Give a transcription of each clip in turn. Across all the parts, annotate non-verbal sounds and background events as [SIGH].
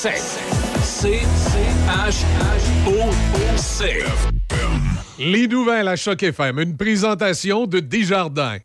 C H O C. Les nouvelles à Choc FM, une présentation de Desjardins.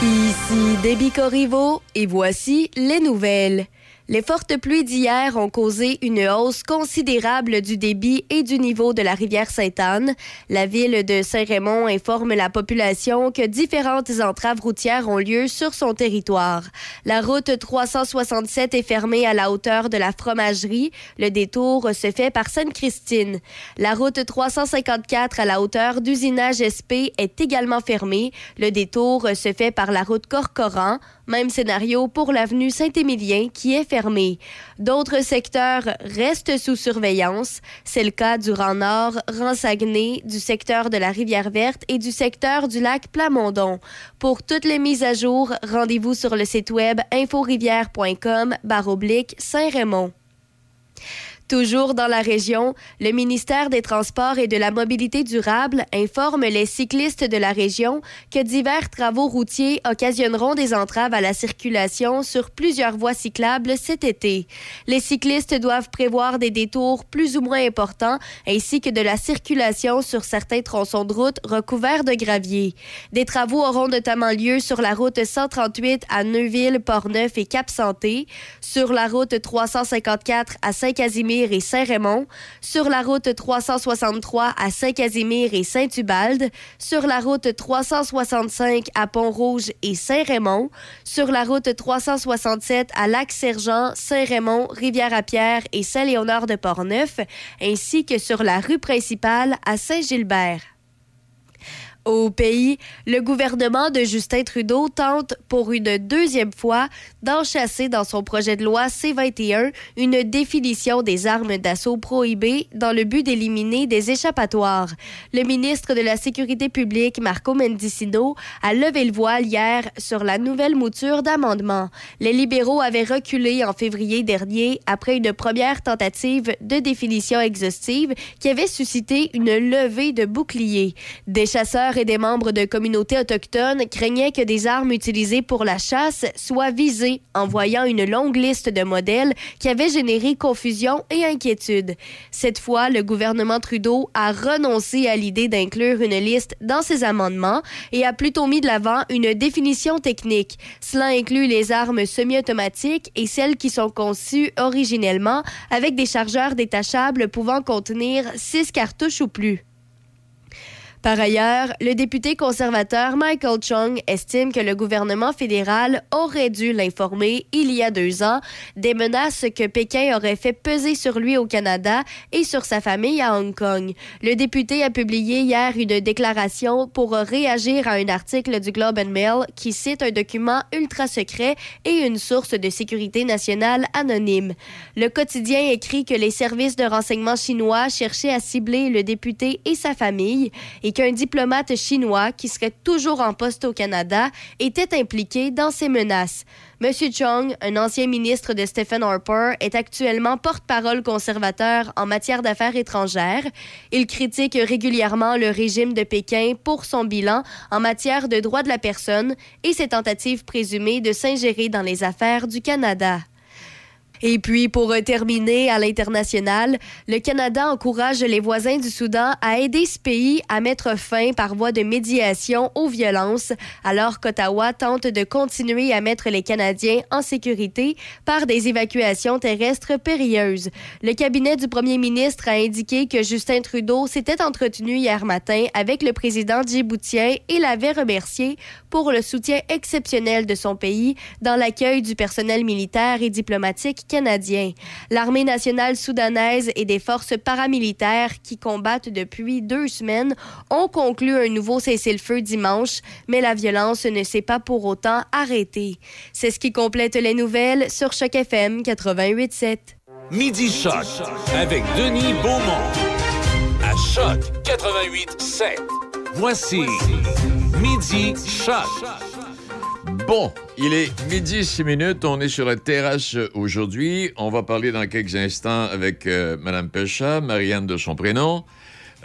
Ici Déby Corriveau et voici les nouvelles. Les fortes pluies d'hier ont causé une hausse considérable du débit et du niveau de la rivière Sainte-Anne. La ville de Saint-Raymond informe la population que différentes entraves routières ont lieu sur son territoire. La route 367 est fermée à la hauteur de la fromagerie. Le détour se fait par Sainte-Christine. La route 354 à la hauteur d'usinage SP est également fermée. Le détour se fait par la route Corcoran. Même scénario pour l'avenue Saint-Émilien qui est fermée. D'autres secteurs restent sous surveillance. C'est le cas du rang nord, rang Saguenay, du secteur de la Rivière-Verte et du secteur du lac Plamondon. Pour toutes les mises à jour, rendez-vous sur le site web inforivière.com baroblique Saint-Raymond. Toujours dans la région, le ministère des Transports et de la Mobilité durable informe les cyclistes de la région que divers travaux routiers occasionneront des entraves à la circulation sur plusieurs voies cyclables cet été. Les cyclistes doivent prévoir des détours plus ou moins importants ainsi que de la circulation sur certains tronçons de route recouverts de gravier. Des travaux auront notamment lieu sur la route 138 à Neuville, Portneuf et Cap-Santé, sur la route 354 à Saint-Casimir et Saint-Raymond, sur la route 363 à Saint-Casimir et Saint-Ubalde, sur la route 365 à Pont-Rouge et Saint-Raymond, sur la route 367 à Lac-Sergent, Saint-Raymond, Rivière-à-Pierre et Saint-Léonard de Portneuf, ainsi que sur la rue principale à Saint-Gilbert. Au pays, le gouvernement de Justin Trudeau tente pour une deuxième fois d'enchasser dans son projet de loi C-21 une définition des armes d'assaut prohibées dans le but d'éliminer des échappatoires. Le ministre de la Sécurité publique, Marco Mendicino, a levé le voile hier sur la nouvelle mouture d'amendement. Les libéraux avaient reculé en février dernier après une première tentative de définition exhaustive qui avait suscité une levée de boucliers. Des chasseurs et des membres de communautés autochtones craignaient que des armes utilisées pour la chasse soient visées en voyant une longue liste de modèles qui avait généré confusion et inquiétude. Cette fois, le gouvernement Trudeau a renoncé à l'idée d'inclure une liste dans ses amendements et a plutôt mis de l'avant une définition technique. Cela inclut les armes semi-automatiques et celles qui sont conçues originellement avec des chargeurs détachables pouvant contenir six cartouches ou plus. Par ailleurs, le député conservateur Michael Chung estime que le gouvernement fédéral aurait dû l'informer il y a deux ans des menaces que Pékin aurait fait peser sur lui au Canada et sur sa famille à Hong Kong. Le député a publié hier une déclaration pour réagir à un article du Globe and Mail qui cite un document ultra secret et une source de sécurité nationale anonyme. Le quotidien écrit que les services de renseignement chinois cherchaient à cibler le député et sa famille et qu'un diplomate chinois qui serait toujours en poste au Canada était impliqué dans ces menaces. M. Chung, un ancien ministre de Stephen Harper, est actuellement porte-parole conservateur en matière d'affaires étrangères. Il critique régulièrement le régime de Pékin pour son bilan en matière de droits de la personne et ses tentatives présumées de s'ingérer dans les affaires du Canada. Et puis, pour euh, terminer à l'international, le Canada encourage les voisins du Soudan à aider ce pays à mettre fin par voie de médiation aux violences, alors qu'Ottawa tente de continuer à mettre les Canadiens en sécurité par des évacuations terrestres périlleuses. Le cabinet du premier ministre a indiqué que Justin Trudeau s'était entretenu hier matin avec le président djiboutien et l'avait remercié pour le soutien exceptionnel de son pays dans l'accueil du personnel militaire et diplomatique L'armée nationale soudanaise et des forces paramilitaires qui combattent depuis deux semaines ont conclu un nouveau cessez-le-feu dimanche, mais la violence ne s'est pas pour autant arrêtée. C'est ce qui complète les nouvelles sur Choc FM 88.7. Midi Choc avec Denis Beaumont. À Choc 88.7. Voici Midi Choc. Bon, il est midi 6 minutes. On est sur la terrasse aujourd'hui. On va parler dans quelques instants avec euh, Mme Marianne de son prénom,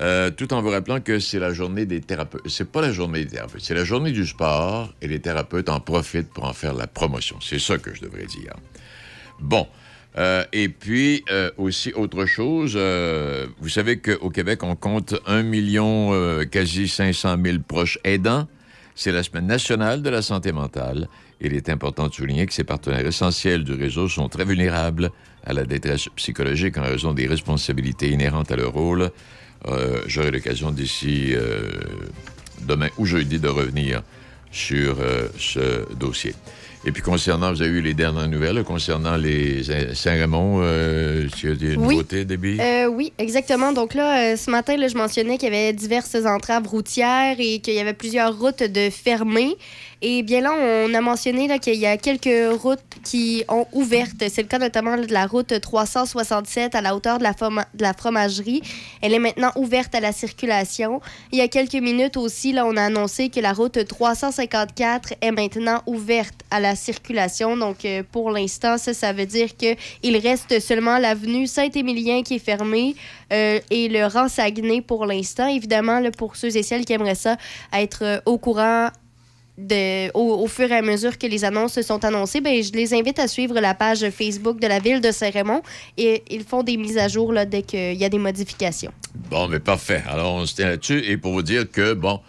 euh, tout en vous rappelant que c'est la journée des thérapeutes. C'est pas la journée des thérapeutes, c'est la journée du sport et les thérapeutes en profitent pour en faire la promotion. C'est ça que je devrais dire. Bon. Euh, et puis, euh, aussi, autre chose, vous savez qu'au Québec, on compte 1 million, quasi 500 000 proches aidants. C'est la semaine nationale de la santé mentale. Il est important de souligner que ces partenaires essentiels du réseau sont très vulnérables à la détresse psychologique en raison des responsabilités inhérentes à leur rôle. Euh, J'aurai l'occasion d'ici euh, demain ou jeudi de revenir sur euh, ce dossier. Et puis concernant, vous avez eu les dernières nouvelles concernant les euh, Saint-Raymond, euh, s'il y a des Oui. nouveautés, Déby? Euh, oui, exactement. Donc là, euh, ce matin, là, je mentionnais qu'il y avait diverses entraves routières et qu'il y avait plusieurs routes de fermées. Et bien là, on a mentionné qu'il y a quelques routes qui ont ouvertes. C'est le cas notamment de la route 367 à la hauteur de la, forma- de la fromagerie. Elle est maintenant ouverte à la circulation. Il y a quelques minutes aussi, là, on a annoncé que la route 354 est maintenant ouverte à la circulation. Donc euh, pour l'instant, ça, ça veut dire qu'il reste seulement l'avenue Saint-Émilien qui est fermée euh, et le rang Saguenay pour l'instant. Évidemment, là, pour ceux et celles qui aimeraient ça, être euh, au courant au fur et à mesure que les annonces sont annoncées, ben, je les invite à suivre la page Facebook de la ville de Saint-Raymond et ils font des mises à jour là, dès qu'il y a des modifications. Bon, mais parfait. Alors, on se tient là-dessus. Et pour vous dire que, bon,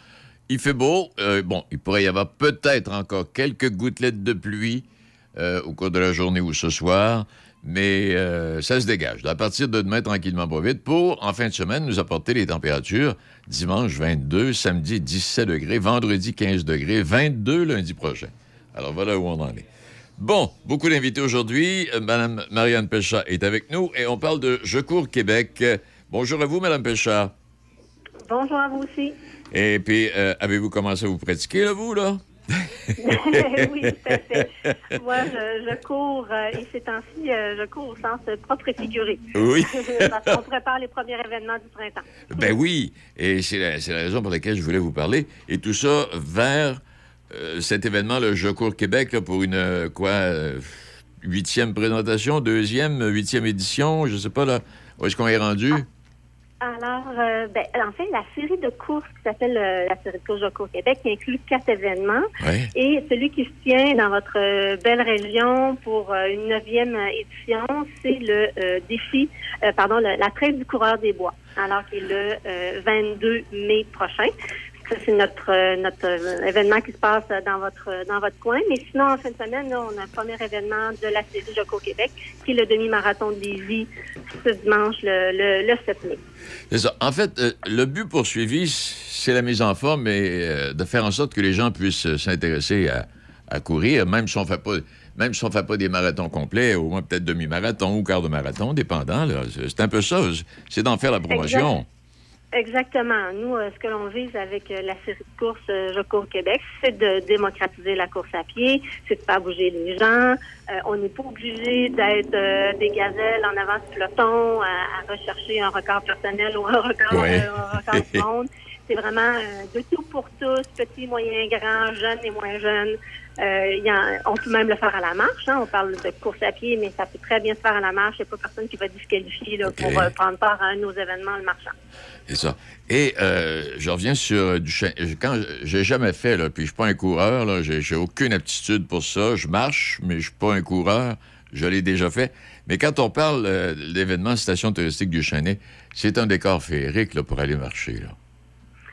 il fait beau. Euh, bon, il pourrait y avoir peut-être encore quelques gouttelettes de pluie euh, au cours de la journée ou ce soir. Mais euh, ça se dégage. À partir de demain, tranquillement, pas vite, pour, en fin de semaine, nous apporter les températures. Dimanche, 22, samedi, 17 degrés, vendredi, 15 degrés, 22 lundi prochain. Alors, voilà où on en est. Bon, beaucoup d'invités aujourd'hui. Euh, Madame Marianne Péchat est avec nous et on parle de Je cours Québec. Bonjour à vous, Madame Péchat. Bonjour à vous aussi. Et puis, euh, avez-vous commencé à vous pratiquer, là, vous, là? [LAUGHS] oui, tout à fait. [LAUGHS] Moi, je, je cours, euh, et ces temps-ci, euh, je cours au sens propre et figuré. Oui. [LAUGHS] Parce qu'on prépare les premiers événements du printemps. Ben oui, et c'est la, raison pour laquelle je voulais vous parler. Et tout ça vers euh, cet événement, le Je cours Québec, là, pour une, quoi, huitième présentation, deuxième, huitième édition, je sais pas, là, où est-ce qu'on est rendu? Alors, euh, ben, en fait, la série de courses qui s'appelle euh, la série de courses cours Québec, qui inclut quatre événements. Oui. Et celui qui se tient dans votre euh, belle région pour une neuvième édition, c'est le euh, défi, euh, pardon, le- la traite du coureur des bois, alors qui est le euh, 22 mai prochain. Ça, c'est notre, euh, notre euh, événement qui se passe euh, dans votre, dans votre coin. Mais sinon, en fin de semaine, là, on a un premier événement de la série Joco Québec, qui est le demi-marathon de Lévis, ce dimanche, le, le, le 7 mai. C'est ça. En fait, euh, le but poursuivi, c'est la mise en forme et euh, de faire en sorte que les gens puissent s'intéresser à, à courir, même si on fait pas. Même si on fait pas des marathons complets, au moins peut-être demi-marathon ou quart de marathon, dépendant. c'est un peu ça. C'est d'en faire la promotion. Exactement. Nous, euh, ce que l'on vise avec euh, la série de courses euh, Je cours Québec, c'est de démocratiser la course à pied, c'est de faire bouger les gens. Euh, on n'est pas obligé d'être euh, des gazelles en avant du peloton à, à rechercher un record personnel ou un record, Ouais. euh, un record du monde. C'est vraiment euh, de tout pour tous, petits, moyens, grands, jeunes et moins jeunes. Euh, y on peut même le faire à la marche. hein. On parle de course à pied, mais ça peut très bien se faire à la marche. Il n'y a pas personne qui va disqualifier là, pour euh, prendre part à un de nos événements le marchand. C'est ça. Et euh, je reviens sur du. Quand j'ai jamais fait, là, puis je suis pas un coureur, là, j'ai aucune aptitude pour ça. Je marche, mais je suis pas un coureur. Je l'ai déjà fait. Mais quand on parle de l'événement Station touristique du Chênay, c'est un décor féerique là, pour aller marcher. Là.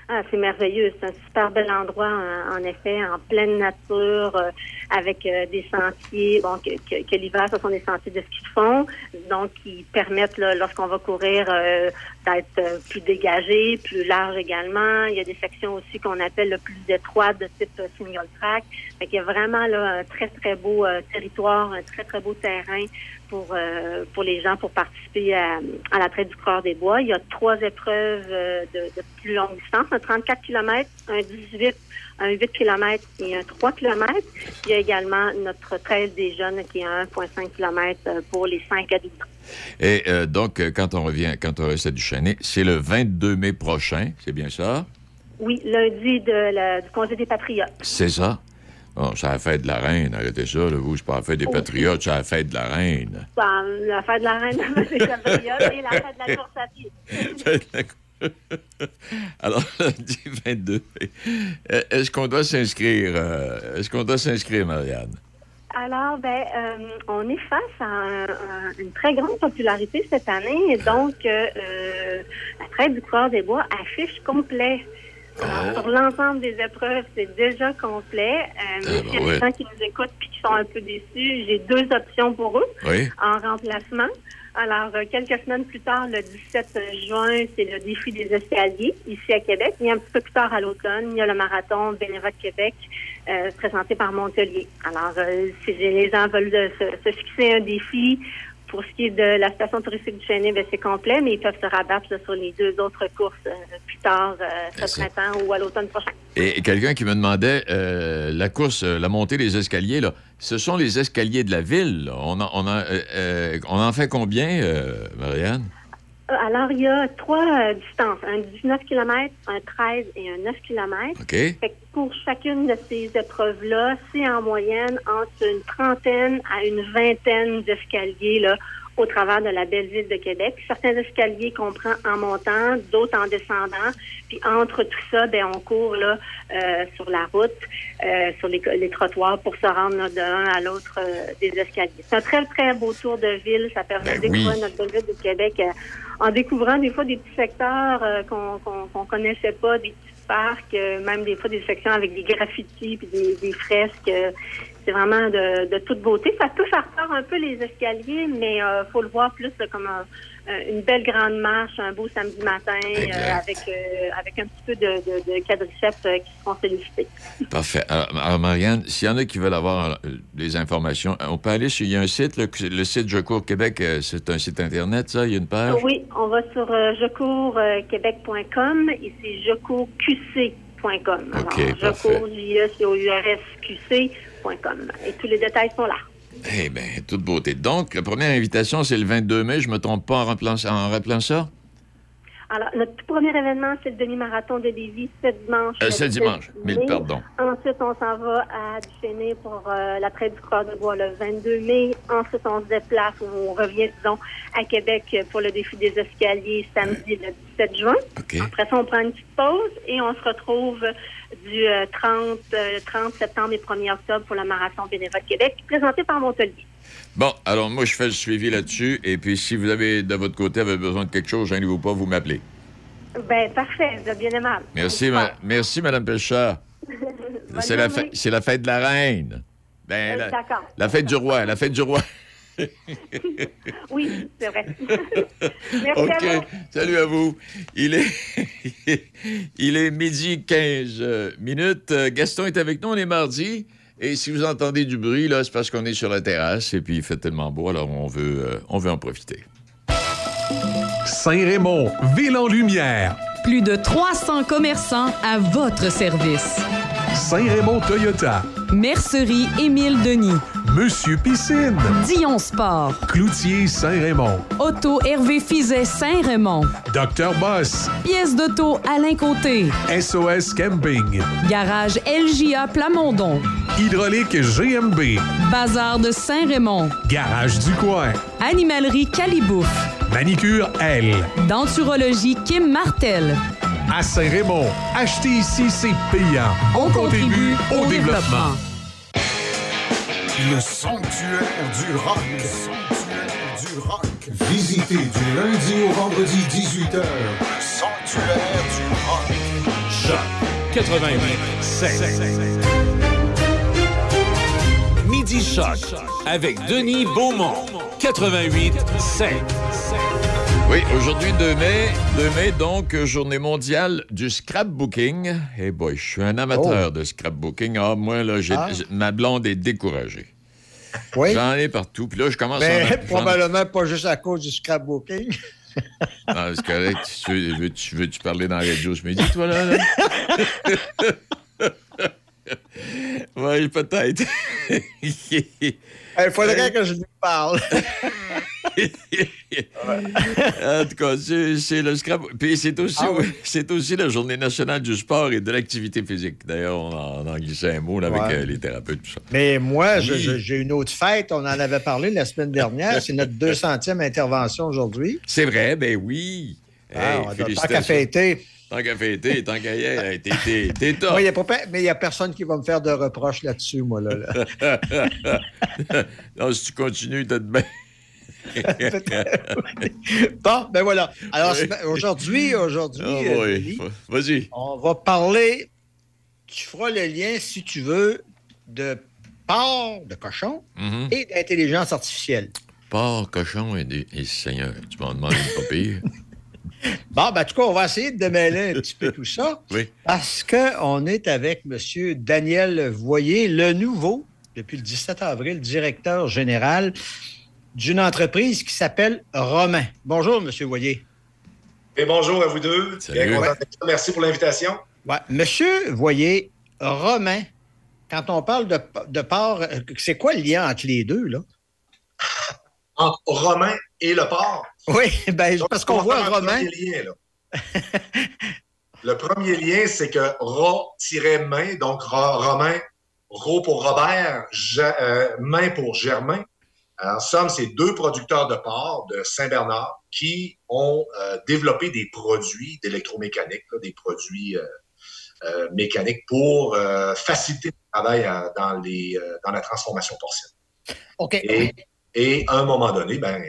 Ah, c'est merveilleux. C'est un super bel endroit, en, en effet, en pleine nature, euh, avec euh, des sentiers. Bon, que, que- que l'hiver, ce sont des sentiers de ski de fond, donc qui permettent, lorsqu'on va courir, euh, d'être euh, plus dégagé, plus large également. Il y a des sections aussi qu'on appelle le plus étroites, de type euh, single track. Fait qu'il y a vraiment là un très très beau euh, territoire, un très très beau terrain pour euh, pour les gens pour participer à, à la traite du coureur des bois. Il y a trois épreuves de, de plus longue distance, un 34 km, un 18, un 8 km et un 3 km. Il y a également notre trail des jeunes qui est à 1,5 km pour les 5 à 12 ans. Et euh, donc, euh, quand on revient, quand on reste à du Chênay, c'est le 22 mai prochain, c'est bien ça? Oui, lundi de la- du congé des patriotes. C'est ça? Bon, c'est la fête de la reine, arrêtez ça, là, vous, c'est pas la fête des Oh. patriotes, c'est la fête de la reine. Dans la fête de la reine des patriotes et la fête de la course à pied. [LAUGHS] [LAUGHS] Alors, [LAUGHS] lundi 22 mai, euh, est-ce qu'on doit s'inscrire? euh, est-ce qu'on doit s'inscrire, Marianne? Alors, ben, euh, on est face à un- un- une très grande popularité cette année, et donc euh, la traite du coureur des bois affiche complet. Alors, Oh. Sur l'ensemble des épreuves, c'est déjà complet. Euh, Ah, s'il y a ben ouais. des gens qui nous écoutent et qui sont un peu déçus, j'ai deux options pour eux Oui? en remplacement. Alors, euh, quelques semaines plus tard, le 17 juin, c'est le défi des escaliers ici à Québec. Et un petit peu plus tard à l'automne, il y a le marathon Bénévote Québec euh, présenté par Montpellier. Alors, euh, si les gens veulent se, se fixer un défi, pour ce qui est de la station touristique du ben, c'est complet, mais ils peuvent se rabattre là, sur les deux autres courses euh, plus tard euh, ce printemps ou à l'automne prochain. Et, et quelqu'un qui me demandait, euh, la course, la montée des escaliers, là, ce sont les escaliers de la ville. là. On, en, on, euh, on en fait combien, euh, Marianne? Euh, Alors, il y a trois euh, distances, un 19 km, un 13 et un 9 km. OK? Fait que pour chacune de ces épreuves-là, c'est en moyenne entre une trentaine à une vingtaine d'escaliers là, au travers de la belle ville de Québec. Certains escaliers qu'on prend en montant, d'autres en descendant. Puis entre tout ça, ben on court là euh, sur la route, euh, sur les, les trottoirs pour se rendre là, d'un à l'autre euh, des escaliers. C'est un très très beau tour de ville. Ça permet Ben de découvrir oui. notre belle ville de Québec euh, en découvrant des fois des petits secteurs euh, qu'on qu'on connaissait pas, des petits parcs, euh, même des fois des sections avec des graffitis puis des, des fresques. euh, c'est vraiment de, de toute beauté. Ça peut faire peur un peu les escaliers, mais euh, faut le voir plus là, comme un- une belle grande marche, un beau samedi matin euh, avec euh, avec un petit peu de, de, de quadriceps euh, qui seront sollicités. [LAUGHS] Parfait. Alors, alors, Marianne, s'il y en a qui veulent avoir euh, des informations, euh, on peut aller sur. Il y a un site, que- le site Je cours Québec, euh, c'est un site Internet, ça? Il y a une page? Oui, on va sur euh, jecoursquebec.com et c'est jecoursqc.com. OK, Alors, parfait. jecours, J-E-C-O-U-R-S-Q-C.com. Et tous les détails sont là. Eh bien, toute beauté. Donc, la première invitation, c'est le 22 mai. Je me trompe pas en rappelant? Alors, notre tout premier événement, c'est le demi-marathon de Lévis, ce dimanche. Euh, 17 dimanche. Mille pardons. Ensuite, on s'en va à Duchesnay pour euh, la traite du corps de bois le 22 mai. Ensuite, on se déplace ou on revient, disons, à Québec pour le défi des escaliers samedi le 17 juin. OK. Après ça, on prend une petite pause et on se retrouve du euh, 30, euh, 30 septembre et 1er octobre pour le marathon Bénévote Québec, présenté par Montpellier. Bon, alors moi, je fais le suivi là-dessus. Et puis, si vous avez, de votre côté, avez besoin de quelque chose, gênez-vous pas, vous m'appelez. Ben, parfait, vous êtes bien aimable. Merci, ma- merci, Madame Péchard. [LAUGHS] C'est la, fête- c'est la fête de la reine. Ben, Euh, la, fête du roi, la fête du roi. [LAUGHS] Oui, c'est vrai. [LAUGHS] Merci OK. à vous. Salut à vous. Il est, il est midi 15 euh, minutes. Gaston est avec nous, on est mardi. Et si vous entendez du bruit, là, c'est parce qu'on est sur la terrasse et puis il fait tellement beau, alors on veut, euh, on veut en profiter. Saint-Raymond, ville en lumière. Plus de 300 commerçants à votre service. Saint-Raymond Toyota. Mercerie Émile Denis. Monsieur Piscine. Dion Sport. Cloutier Saint-Raymond. Auto Hervé Fizet Saint-Raymond. Docteur Boss. Pièce d'auto Alain Côté. SOS Camping. Garage LJA Plamondon. Hydraulique GMB. Bazar de Saint-Raymond. Garage du coin. Animalerie Calibouf. Manicure L. Denturologie Kim Martel. À Saint-Raymond, acheter ici, c'est payant. On contribue au développement. Le sanctuaire du rock. Le sanctuaire du rock. Visitez du lundi au vendredi 18h. Le sanctuaire du rock. Choc 88 Midi Choc avec Denis Beaumont. 88 7. Oui, aujourd'hui 2 mai, 2 mai donc journée mondiale du scrapbooking. Eh boy, je suis un amateur de scrapbooking. Ah moi là, j'ai- Ah. j'ai- ma blonde est découragée. Oui. J'en ai partout. Puis là, je commence Mais à en- j'en- probablement pas juste à cause du scrapbooking. Non, [LAUGHS] c'est correct. Tu veux- Veux-tu veux-tu parler dans la radio ce midi, toi, là? là? [LAUGHS] oui, peut-être. [LAUGHS] Il faudrait que je lui parle. en tout cas, c'est le scrap. Puis c'est aussi, Ah oui. c'est aussi la journée nationale du sport et de l'activité physique. D'ailleurs, on en, en glissait un mot là, avec euh, les thérapeutes, tout ça. Mais moi, Oui. j'ai une autre fête. On en avait parlé la semaine dernière. C'est notre 200e intervention aujourd'hui. C'est vrai, ben oui. Ah, Hey, on a- tant qu'à fêter. Tant qu'à fêter, tant qu'à y hey, t'es- t'es t'es top. Moi, y a pas mais il n'y a personne qui va me faire de reproches là-dessus, moi. Là, là. [LAUGHS] non, si tu continues, de bien. [LAUGHS] Bon, ben voilà. Alors, Oui. aujourd'hui, aujourd'hui, Ah euh, oui. Vas-y. on va parler, tu feras le lien, si tu veux, de porc, de cochon Mhm. et d'intelligence artificielle. Porc, cochon et, des- et Seigneur. Tu m'en demandes une pas pire. [LAUGHS] Bon, ben, en tout cas, on va essayer de démêler un petit peu tout ça. [LAUGHS] Oui. Parce qu'on est avec M. Daniel Voyer, le nouveau, depuis le 17 avril, directeur général d'une entreprise qui s'appelle Romain. Bonjour, M. Voyer. Et bonjour à vous deux. Salut. Bien Ouais. Merci pour l'invitation. Ouais. Monsieur Voyer, Romain, quand on parle de, de euh, c'est quoi le lien entre les deux, là? [LAUGHS] Entre Romain et le port. Oui, ben, Donc, parce qu'on voit Romain. le premier lien, c'est que Ra-main, donc Ra- Romain, Ro pour Robert, euh, Main pour Germain. En somme, c'est deux producteurs de porc de Saint-Bernard qui ont euh, développé des produits d'électromécanique, des produits euh, mécaniques pour faciliter le travail à- dans, les, dans la transformation porcine. OK. Et, et à un moment donné, ben,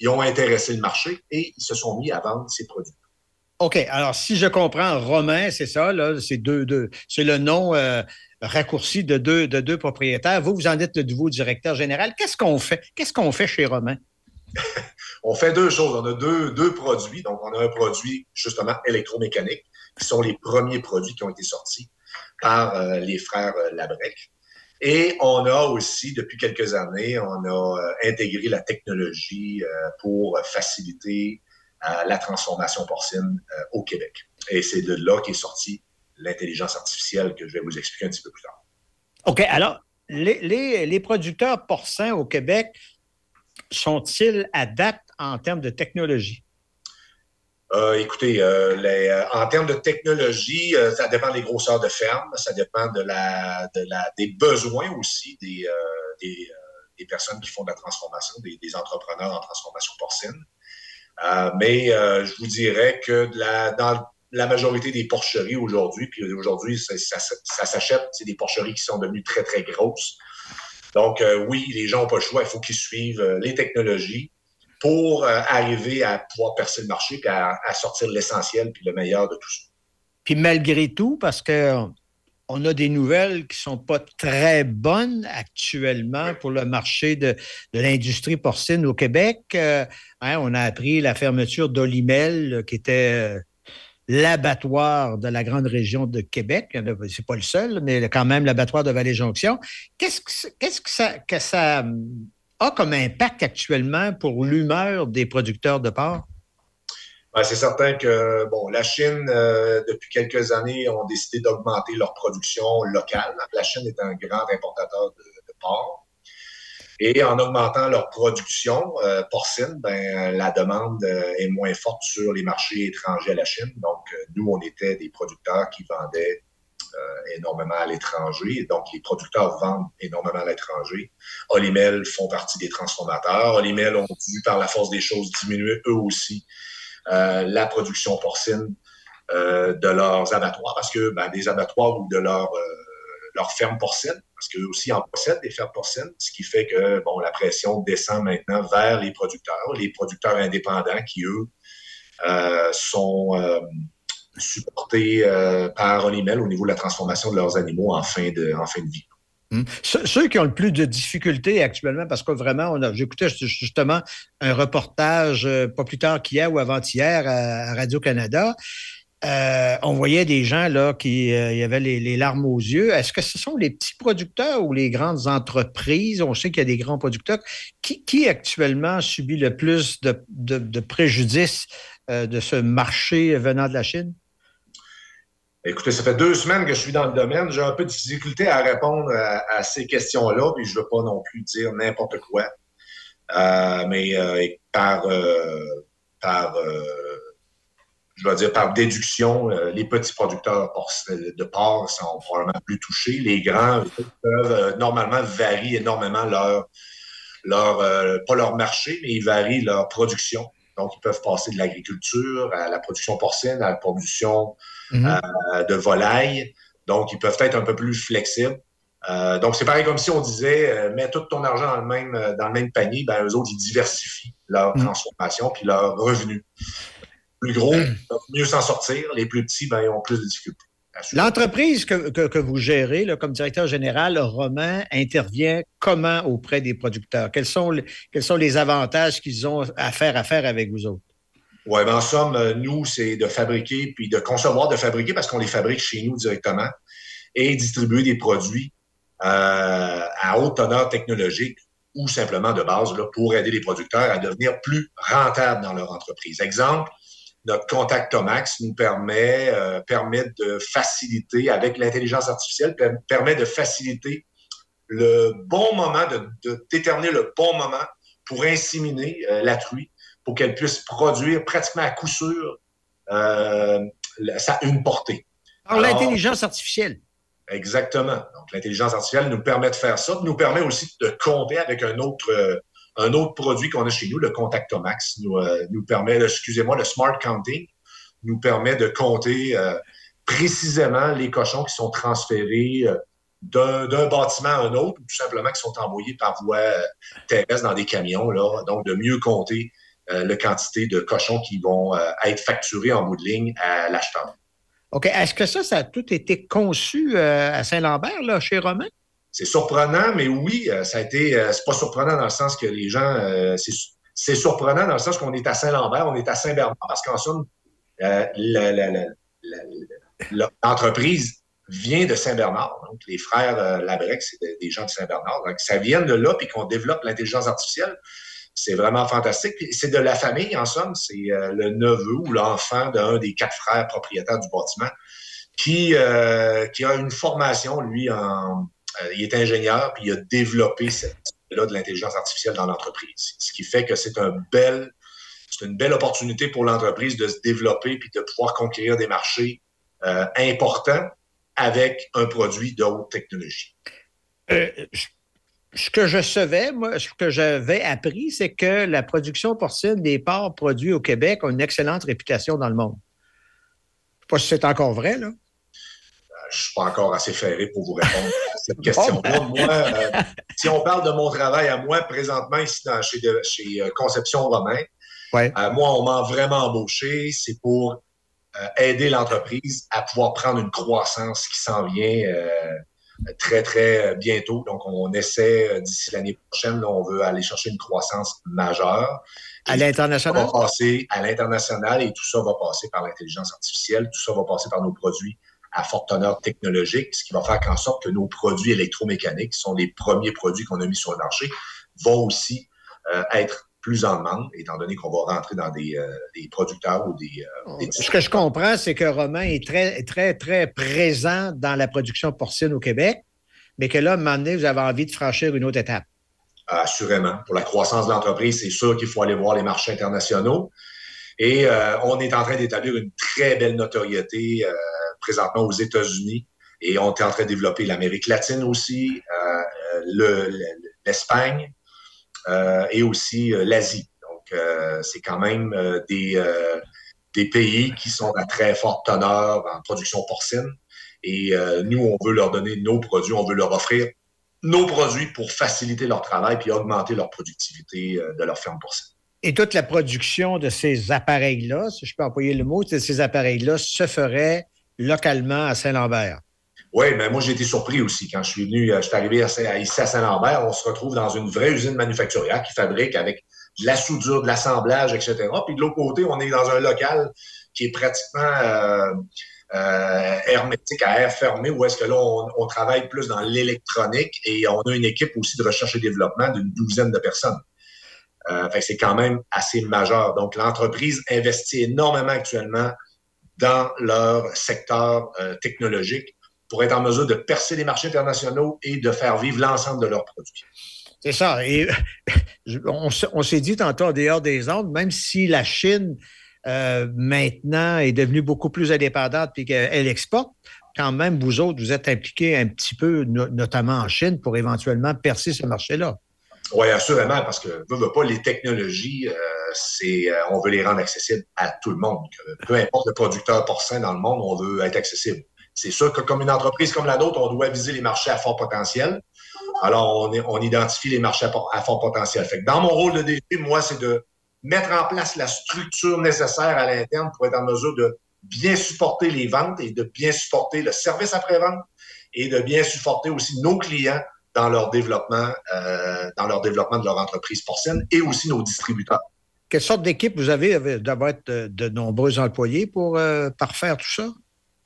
ils ont intéressé le marché et ils se sont mis à vendre ces produits. OK. Alors, si je comprends, Romain, c'est ça, là, c'est deux, deux, c'est le nom euh, raccourci de deux, de deux propriétaires. Vous, vous en êtes le nouveau directeur général. Qu'est-ce qu'on fait? Qu'est-ce qu'on fait chez Romain? [LAUGHS] On fait deux choses. On a deux, deux produits. Donc, on a un produit justement électromécanique, qui sont les premiers produits qui ont été sortis par euh, les frères euh, Labrec. Et on a aussi, depuis quelques années, on a euh, intégré la technologie euh, pour faciliter euh, la transformation porcine au Québec. Et c'est de là qu'est sortie l'intelligence artificielle que je vais vous expliquer un petit peu plus tard. OK. Alors, les, les- les producteurs porcins au Québec sont-ils adaptés en termes de technologie? Euh, écoutez, euh, les, euh, en termes de technologie, euh, ça dépend des grosseurs de ferme, ça dépend de la, de la, des besoins aussi des, euh, des, euh, des personnes qui font de la transformation, des, des entrepreneurs en transformation porcine. Mais je vous dirais que de la, dans la majorité des porcheries aujourd'hui, puis aujourd'hui, ça, ça, ça s'achète, c'est des porcheries qui sont devenues très, très grosses. Donc, oui, les gens n'ont pas le choix, il faut qu'ils suivent les technologies pour euh, arriver à pouvoir percer le marché puis à, à sortir l'essentiel puis le meilleur de tout ça. Puis malgré tout, parce que on a des nouvelles qui sont pas très bonnes actuellement pour le marché de, de l'industrie porcine au Québec. Euh, hein, on a appris la fermeture d'Olimel, euh, qui était euh, l'abattoir de la grande région de Québec. C'est pas le seul, mais quand même l'abattoir de Vallée-Jonction. Qu'est-ce que, qu'est-ce que ça, que ça a comme impact actuellement pour l'humeur des producteurs de porc? Ben, c'est certain que bon, la Chine, euh, depuis quelques années, ont décidé d'augmenter leur production locale. La Chine est un grand importateur de, porc. Et en augmentant leur production euh, porcine, ben, la demande euh, est moins forte sur les marchés étrangers à la Chine. Donc, nous, on était des producteurs qui vendaient énormément à l'étranger. Donc, les producteurs vendent énormément à l'étranger. Olimel font partie des transformateurs. Olimel ont dû, par la force des choses, diminuer eux aussi euh, la production porcine euh, de leurs abattoirs parce que ben, des abattoirs ou de leur, euh, leur ferme porcine, parce qu'eux aussi en possèdent des fermes porcines, ce qui fait que bon, la pression descend maintenant vers les producteurs, les producteurs indépendants qui, eux, euh, sont euh, supportés euh, par Onimel au niveau de la transformation de leurs animaux en fin de, en fin de vie. Hum. Ceux qui ont le plus de difficultés actuellement, parce que vraiment, j'écoutais justement un reportage euh, pas plus tard qu'hier ou avant-hier à, Radio-Canada. Euh, on voyait des gens là qui euh, y avait les, larmes aux yeux. Est-ce que ce sont les petits producteurs ou les grandes entreprises? On sait qu'il y a des grands producteurs. Qui, qui actuellement subit le plus de, de, de préjudice de ce marché venant de la Chine? Écoutez, ça fait deux semaines que je suis dans le domaine. J'ai un peu de difficulté à répondre à, ces questions-là, puis je ne veux pas non plus dire n'importe quoi. Euh, mais euh, par, euh, par je vais dire par déduction, les petits producteurs de porc sont probablement plus touchés. Les grands peuvent normalement varient énormément leur, leur pas leur marché, mais ils varient leur production. Donc, ils peuvent passer de l'agriculture à la production porcine, à la production euh, de volailles. Donc, ils peuvent être un peu plus flexibles. Euh, donc, c'est pareil comme si on disait, euh, mets tout ton argent dans le même, dans le même panier, ben, eux autres, ils diversifient leur transformation puis leurs revenus. Les plus gros peuvent [CLEARS THROAT] mieux s'en sortir. Les plus petits, ben, ils ont plus de difficultés. L'entreprise que, que- que vous gérez là, comme directeur général, Romain, intervient comment auprès des producteurs? Quels sont, les- quels sont les avantages qu'ils ont à faire à faire avec vous autres? Oui, ben en somme, euh, nous, c'est de fabriquer, puis de concevoir, de fabriquer, parce qu'on les fabrique chez nous directement, et distribuer des produits euh, à haute teneur technologique ou simplement de base là, pour aider les producteurs à devenir plus rentables dans leur entreprise. Exemple, notre contact Tomax nous permet, euh, permet de faciliter, avec l'intelligence artificielle, per- permet de faciliter le bon moment, de, de déterminer le bon moment pour inséminer euh, la truie, pour qu'elle puisse produire pratiquement à coup sûr euh, sa- une portée. Par Alors, l'intelligence artificielle. Exactement. Donc, l'intelligence artificielle nous permet de faire ça, nous permet aussi de compter avec un autre, euh, un autre produit qu'on a chez nous, le Contactomax, nous, euh, nous permet, excusez-moi, le Smart Counting, nous permet de compter euh, précisément les cochons qui sont transférés euh, d'un bâtiment à un autre, ou tout simplement qui sont envoyés par voie terrestre dans des camions, là, donc de mieux compter la quantité de cochons qui vont être facturés en bout de ligne à l'acheteur. OK. Est-ce que ça, ça a tout été conçu à Saint-Lambert, chez Romain? C'est surprenant, mais oui, euh, ça a été. euh, c'est pas surprenant dans le sens que les gens. euh, c'est, surprenant dans le sens qu'on est à Saint-Lambert, on est à Saint-Bernard. Parce qu'en somme, l'entreprise vient de Saint-Bernard. Donc, les frères Labrec, c'est de- des gens de Saint-Bernard. Donc, ça vient de là, puis qu'on développe l'intelligence artificielle. C'est vraiment fantastique. C'est de la famille, en somme. C'est le neveu ou l'enfant d'un des quatre frères propriétaires du bâtiment qui, qui a une formation, lui, en, il est ingénieur, puis il a développé cette là de l'intelligence artificielle dans l'entreprise. Ce qui fait que c'est un bel, c'est une belle opportunité pour l'entreprise de se développer puis de pouvoir conquérir des marchés euh, importants avec un produit de haute technologie. Euh, ce que je savais, moi, ce que j'avais appris, c'est que la production porcine des porcs produits au Québec a une excellente réputation dans le monde. Je ne sais pas si c'est encore vrai, là. je ne suis pas encore assez ferré pour vous répondre [LAUGHS] cette question-là. Moi, euh, si on parle de mon travail à moi, présentement, ici dans, chez, de- chez euh, Conception Romain, euh, moi, on m'a vraiment embauché. C'est pour euh, aider l'entreprise à pouvoir prendre une croissance qui s'en vient très, très bientôt. Donc, on essaie d'ici l'année prochaine, là, on veut aller chercher une croissance majeure. À l'international? Ça va passer à l'international et tout ça va passer par l'intelligence artificielle. Tout ça va passer par nos produits à forte teneur technologique, ce qui va faire qu'en sorte que nos produits électromécaniques, qui sont les premiers produits qu'on a mis sur le marché, vont aussi euh, être plus en demande, étant donné qu'on va rentrer dans des, euh, des producteurs ou des, euh, des Ce que je comprends, c'est que Romain est très, très, très présent dans la production porcine au Québec, mais que là, à un moment donné, vous avez envie de franchir une autre étape. Assurément. Pour la croissance de l'entreprise, c'est sûr qu'il faut aller voir les marchés internationaux. Et euh, on est en train d'établir une très belle notoriété présentement aux États-Unis. Et on est en train de développer l'Amérique latine aussi, euh, le- l'Espagne euh, et aussi euh, l'Asie. Donc, euh, c'est quand même euh, des, euh, des pays qui sont à très forte teneur en production porcine. Et euh, nous, on veut leur donner nos produits, on veut leur offrir nos produits pour faciliter leur travail puis augmenter leur productivité euh, de leur ferme porcine. Et toute la production de ces appareils-là, si je peux employer le mot, de ces appareils-là se ferait localement à Saint-Lambert. Oui, mais moi, j'ai été surpris aussi. Quand je suis venu, euh, arrivé à, ici à Saint-Lambert, on se retrouve dans une vraie usine manufacturière qui fabrique avec de la soudure, de l'assemblage, etc. Puis de l'autre côté, on est dans un local qui est pratiquement euh, euh, hermétique, à air fermé, où est-ce que là, on, travaille plus dans l'électronique et on a une équipe aussi de recherche et développement d'une douzaine de personnes. C'est quand même assez majeur. Donc, l'entreprise investit énormément actuellement dans leur secteur euh, technologique pour être en mesure de percer les marchés internationaux et de faire vivre l'ensemble de leurs produits. C'est ça. Et [LAUGHS] on, s'est dit tantôt en dehors des ondes, même si la Chine euh, maintenant est devenue beaucoup plus indépendante et qu'elle exporte, quand même, vous autres, vous êtes impliqués un petit peu, no- notamment en Chine, pour éventuellement percer ce marché-là. Oui, assurément, parce que veut, veut pas les technologies, euh, c'est, euh, on veut les rendre accessibles à tout le monde. Peu importe le producteur porcin dans le monde, on veut être accessible. C'est sûr que comme une entreprise comme la nôtre, on doit viser les marchés à fort potentiel. Alors, on, identifie les marchés à, à fort potentiel. Fait que dans mon rôle de DG, moi, c'est de mettre en place la structure nécessaire à l'interne pour être en mesure de bien supporter les ventes et de bien supporter le service après-vente et de bien supporter aussi nos clients dans leur développement, euh, dans leur développement de leur entreprise porcine et aussi nos distributeurs. Quelle sorte d'équipe vous avez? Devez être de, de nombreux employés pour euh, parfaire tout ça?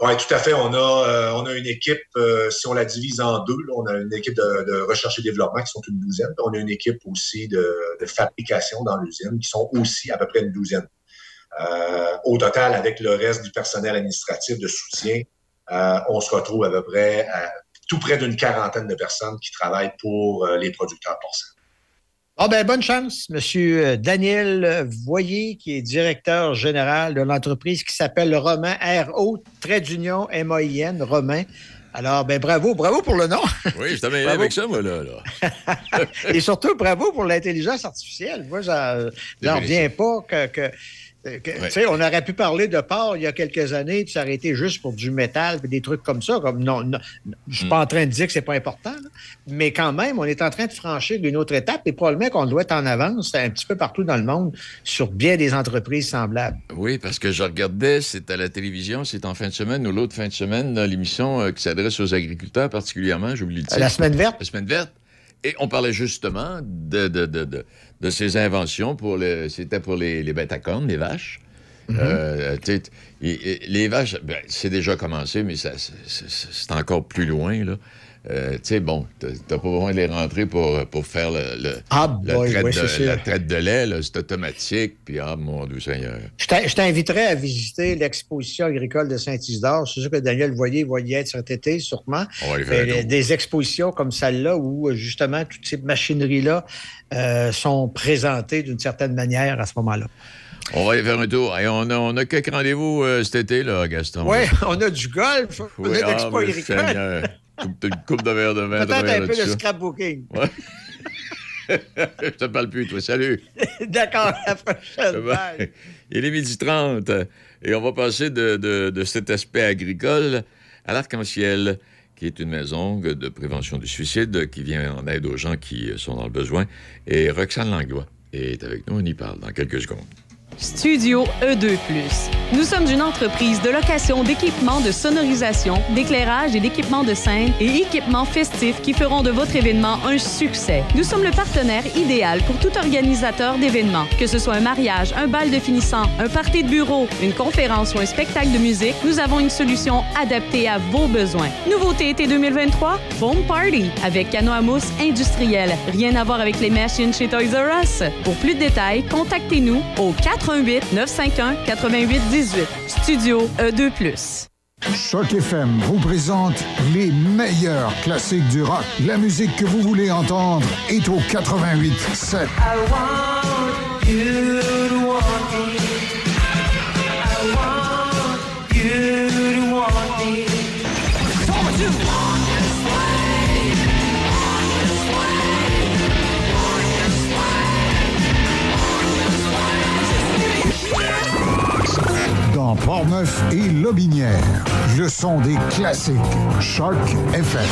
Oui, tout à fait. On a, euh, on a une équipe, euh, si on la divise en deux, là, on a une équipe de, de recherche et développement qui sont une douzaine. On a une équipe aussi de, de fabrication dans l'usine qui sont aussi à peu près une douzaine. Euh, au total, avec le reste du personnel administratif de soutien, on se retrouve à peu près à tout près d'une quarantaine de personnes qui travaillent pour euh, les producteurs porcins. Ah ben, bonne chance, Monsieur Daniel Voyer, qui est directeur général de l'entreprise qui s'appelle Romain R.O. Trait d'union M-A-I-N, Romain. Alors, ben bravo, bravo pour le nom. [LAUGHS] Oui, je Bravo. avec ça, moi, là. là. [LAUGHS] Et surtout, bravo pour l'intelligence artificielle. Moi, j'en j'en reviens pas que. que- sais, on aurait pu parler de porc il y a quelques années, puis ça aurait été juste pour du métal, puis des trucs comme ça. Comme non, non, je suis pas en train de dire que c'est pas important, là. mais quand même, on est en train de franchir une autre étape et probablement qu'on doit être en avance un petit peu partout dans le monde sur bien des entreprises semblables. Oui, parce que je regardais, c'est à la télévision, c'est en fin de semaine ou l'autre fin de semaine, dans l'émission euh, qui s'adresse aux agriculteurs particulièrement, j'oublie le titre. La semaine verte. La semaine verte. Et on parlait justement de, de, de, de, de ces inventions pour le, c'était pour les, les bêtes à cornes, les vaches. Mhm. Euh, et les vaches, ben, c'est déjà commencé, mais ça, c'est encore plus loin. Là. Euh, tu sais, bon, t'as pas besoin de les rentrer pour, pour faire le, le- Ah, boy, traite oui, de, la traite de lait. C'est automatique. Puis, ah, mon Dieu Seigneur. Je t'in- je t'inviterais à visiter l'exposition agricole de Saint-Isidore. C'est sûr que Daniel Voyer va y être cet été, sûrement. On va aller faire des expositions comme celle-là où, justement, toutes ces machineries-là euh, sont présentées d'une certaine manière à ce moment-là. On va aller faire un tour. Et on a, on a quelques rendez-vous euh, cet été, là, Gaston. Oui, [LAUGHS] on a du golf, on Oui, a ah, l'expo mais agricole. Une coupe de verre de vin. Peut-être un peu de scrapbooking. Ouais. [LAUGHS] Je te parle plus, toi. Salut. [LAUGHS] D'accord, à la prochaine. Il est midi 30 et on va passer de, de- de cet aspect agricole à l'Arc-en-Ciel, qui est une maison de prévention du suicide qui vient en aide aux gens qui sont dans le besoin. Et Roxane Langlois est avec nous. On y parle dans quelques secondes. Studio E2+. Nous sommes une entreprise de location d'équipements de sonorisation, d'éclairage et d'équipements de scène et équipements festifs qui feront de votre événement un succès. Nous sommes le partenaire idéal pour tout organisateur d'événements. Que ce soit un mariage, un bal de finissant, un party de bureau, une conférence ou un spectacle de musique, nous avons une solution adaptée à vos besoins. Nouveauté été 2023, Foam Party avec canot à mousse industriel. Rien à voir avec les machines chez Toys R Us. Pour plus de détails, contactez-nous au 88 951 88 18. Studio E E2+. Choc FM vous présente les meilleurs classiques du rock. La musique que vous voulez entendre est au 88 7. Portneuf et Lobinière, le son des classiques. Choc FM.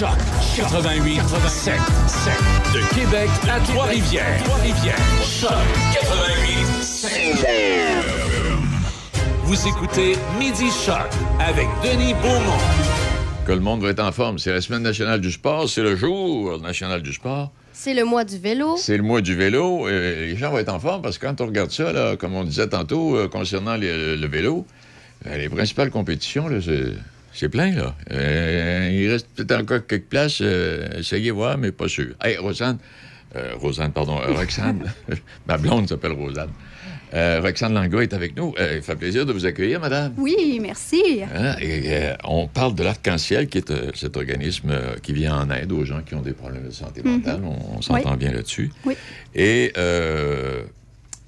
Choc 88 7 7 de Québec à Trois-Rivières. Trois-Rivières. Choc 88 7. Vous écoutez Midi Choc avec Denis Beaumont. Que le monde va être en forme. C'est la semaine nationale du sport, c'est le jour national du sport. C'est le mois du vélo. C'est le mois du vélo. Les gens vont être en forme parce que quand on regarde ça, là, comme on disait tantôt, euh, concernant les- le vélo, euh, les principales compétitions, là, c'est, c'est plein. Là. Euh, il reste peut-être encore quelques places. euh, essayez voir, mais pas sûr. Hey, Rosanne, euh, Rosanne, pardon, Roxane, [LAUGHS] ma blonde s'appelle Rosanne. Euh, Roxane est avec nous. Euh, il fait plaisir de vous accueillir, madame. Oui, merci. Hein, et, euh, on parle de l'Arc-en-Ciel, qui est euh, cet organisme qui vient en aide aux gens qui ont des problèmes de santé Mhm. mentale. On, on s'entend Oui. bien là-dessus. Oui. Et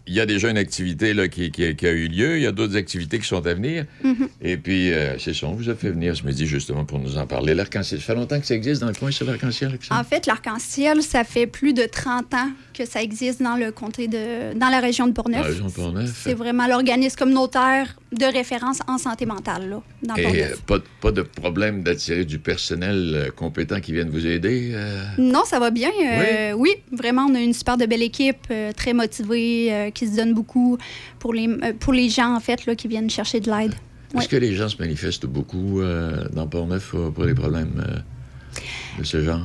il y a déjà une activité là, qui, qui a- qui a eu lieu. Il y a d'autres activités qui sont à venir. Mhm. Et puis, euh, c'est ça, on vous a fait venir ce midi justement pour nous en parler. L'Arc-en-Ciel, ça fait longtemps que ça existe dans le coin, sur l'Arc-en-Ciel? En fait, l'arc-en-ciel, ça fait plus de 30 ans que ça existe dans le comté de dans la région de la région de Portneuf. C'est vraiment l'organisme communautaire de référence en santé mentale là, dans Et euh, pas, de- pas de problème d'attirer du personnel euh, compétent qui vienne vous aider? euh? Non, ça va bien. Oui? vraiment, on a une super de belle équipe, très motivée, qui se donne beaucoup pour les, euh, pour les gens, en fait, là, qui viennent chercher de l'aide. Est-ce que les gens se manifestent beaucoup euh, dans Port-Neuf euh, pour les problèmes de ce genre?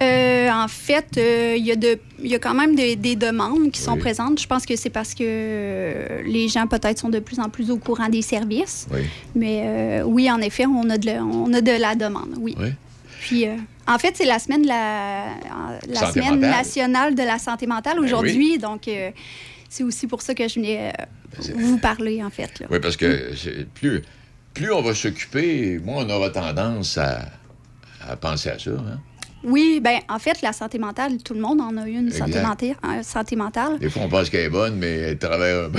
Euh, en fait, euh, il y, a de- il y a quand même des, des demandes qui sont présentes. Je pense que c'est parce que euh, les gens peut-être sont de plus en plus au courant des services. Oui. Mais oui, en effet, on a de, la- on a de la demande, oui. Oui. Puis, euh, en fait, c'est la semaine, la, la semaine nationale de la santé mentale Ben aujourd'hui. Donc, c'est aussi pour ça que je venais euh, vous parler, en fait. là. Oui, parce que plus, plus on va s'occuper, moins on aura tendance à, à penser à ça. hein. Oui, ben en fait, la santé mentale, tout le monde en a une, santé, euh, santé mentale. Des fois, on pense qu'elle est bonne, mais elle travaille.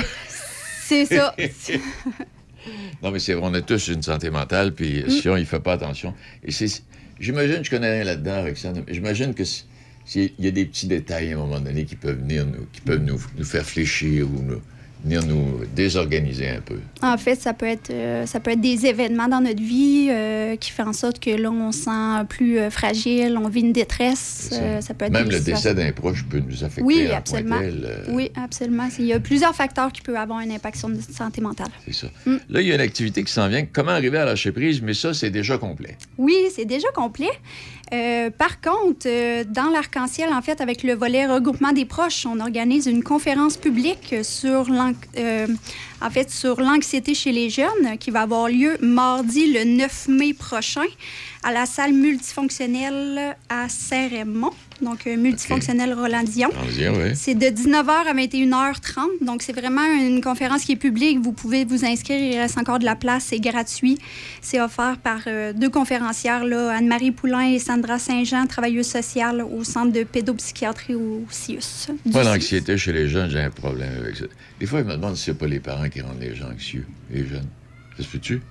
C'est ça. [LAUGHS] non, mais c'est vrai, on a tous une santé mentale, puis si on y fait pas attention. Et c'est. J'imagine, je connais rien là-dedans, Alexandre, mais j'imagine que s'il y a des petits détails à un moment donné qui peuvent venir nous, qui peuvent nous, nous faire fléchir ou nous- venir nous désorganiser un peu. En fait, ça peut être, euh, ça peut être des événements dans notre vie euh, qui font en sorte que là, on se sent plus euh, fragile, on vit une détresse. Ça. ça peut être Même le décès d'un proche peut nous affecter. Oui, en absolument. Oui, absolument. Il y a plusieurs facteurs qui peuvent avoir un impact sur notre santé mentale. C'est ça. Mm. Là, il y a une activité qui s'en vient. Comment arriver à lâcher prise, mais ça, c'est déjà complet. Oui, c'est déjà complet. Par contre, dans l'arc-en-ciel, en fait, avec le volet regroupement des proches, on organise une conférence publique sur l'an- euh, en fait, sur l'anxiété chez les jeunes qui va avoir lieu mardi le 9 mai prochain à la salle multifonctionnelle à Saint-Raymond, donc euh, multifonctionnelle Roland Dion. Oui. C'est de 19h à 21h30. Donc, c'est vraiment une conférence qui est publique. Vous pouvez vous inscrire. Il reste encore de la place. C'est gratuit. C'est offert par euh, deux conférencières, Anne-Marie Poulain et Sandra Saint-Jean, travailleuses sociales au Centre de pédopsychiatrie au CIUS. Moi, l'anxiété chez les jeunes, j'ai un problème avec ça. Des fois, je me demande si c'est pas les parents qui rendent les gens anxieux, les jeunes. Ça se peut-tu?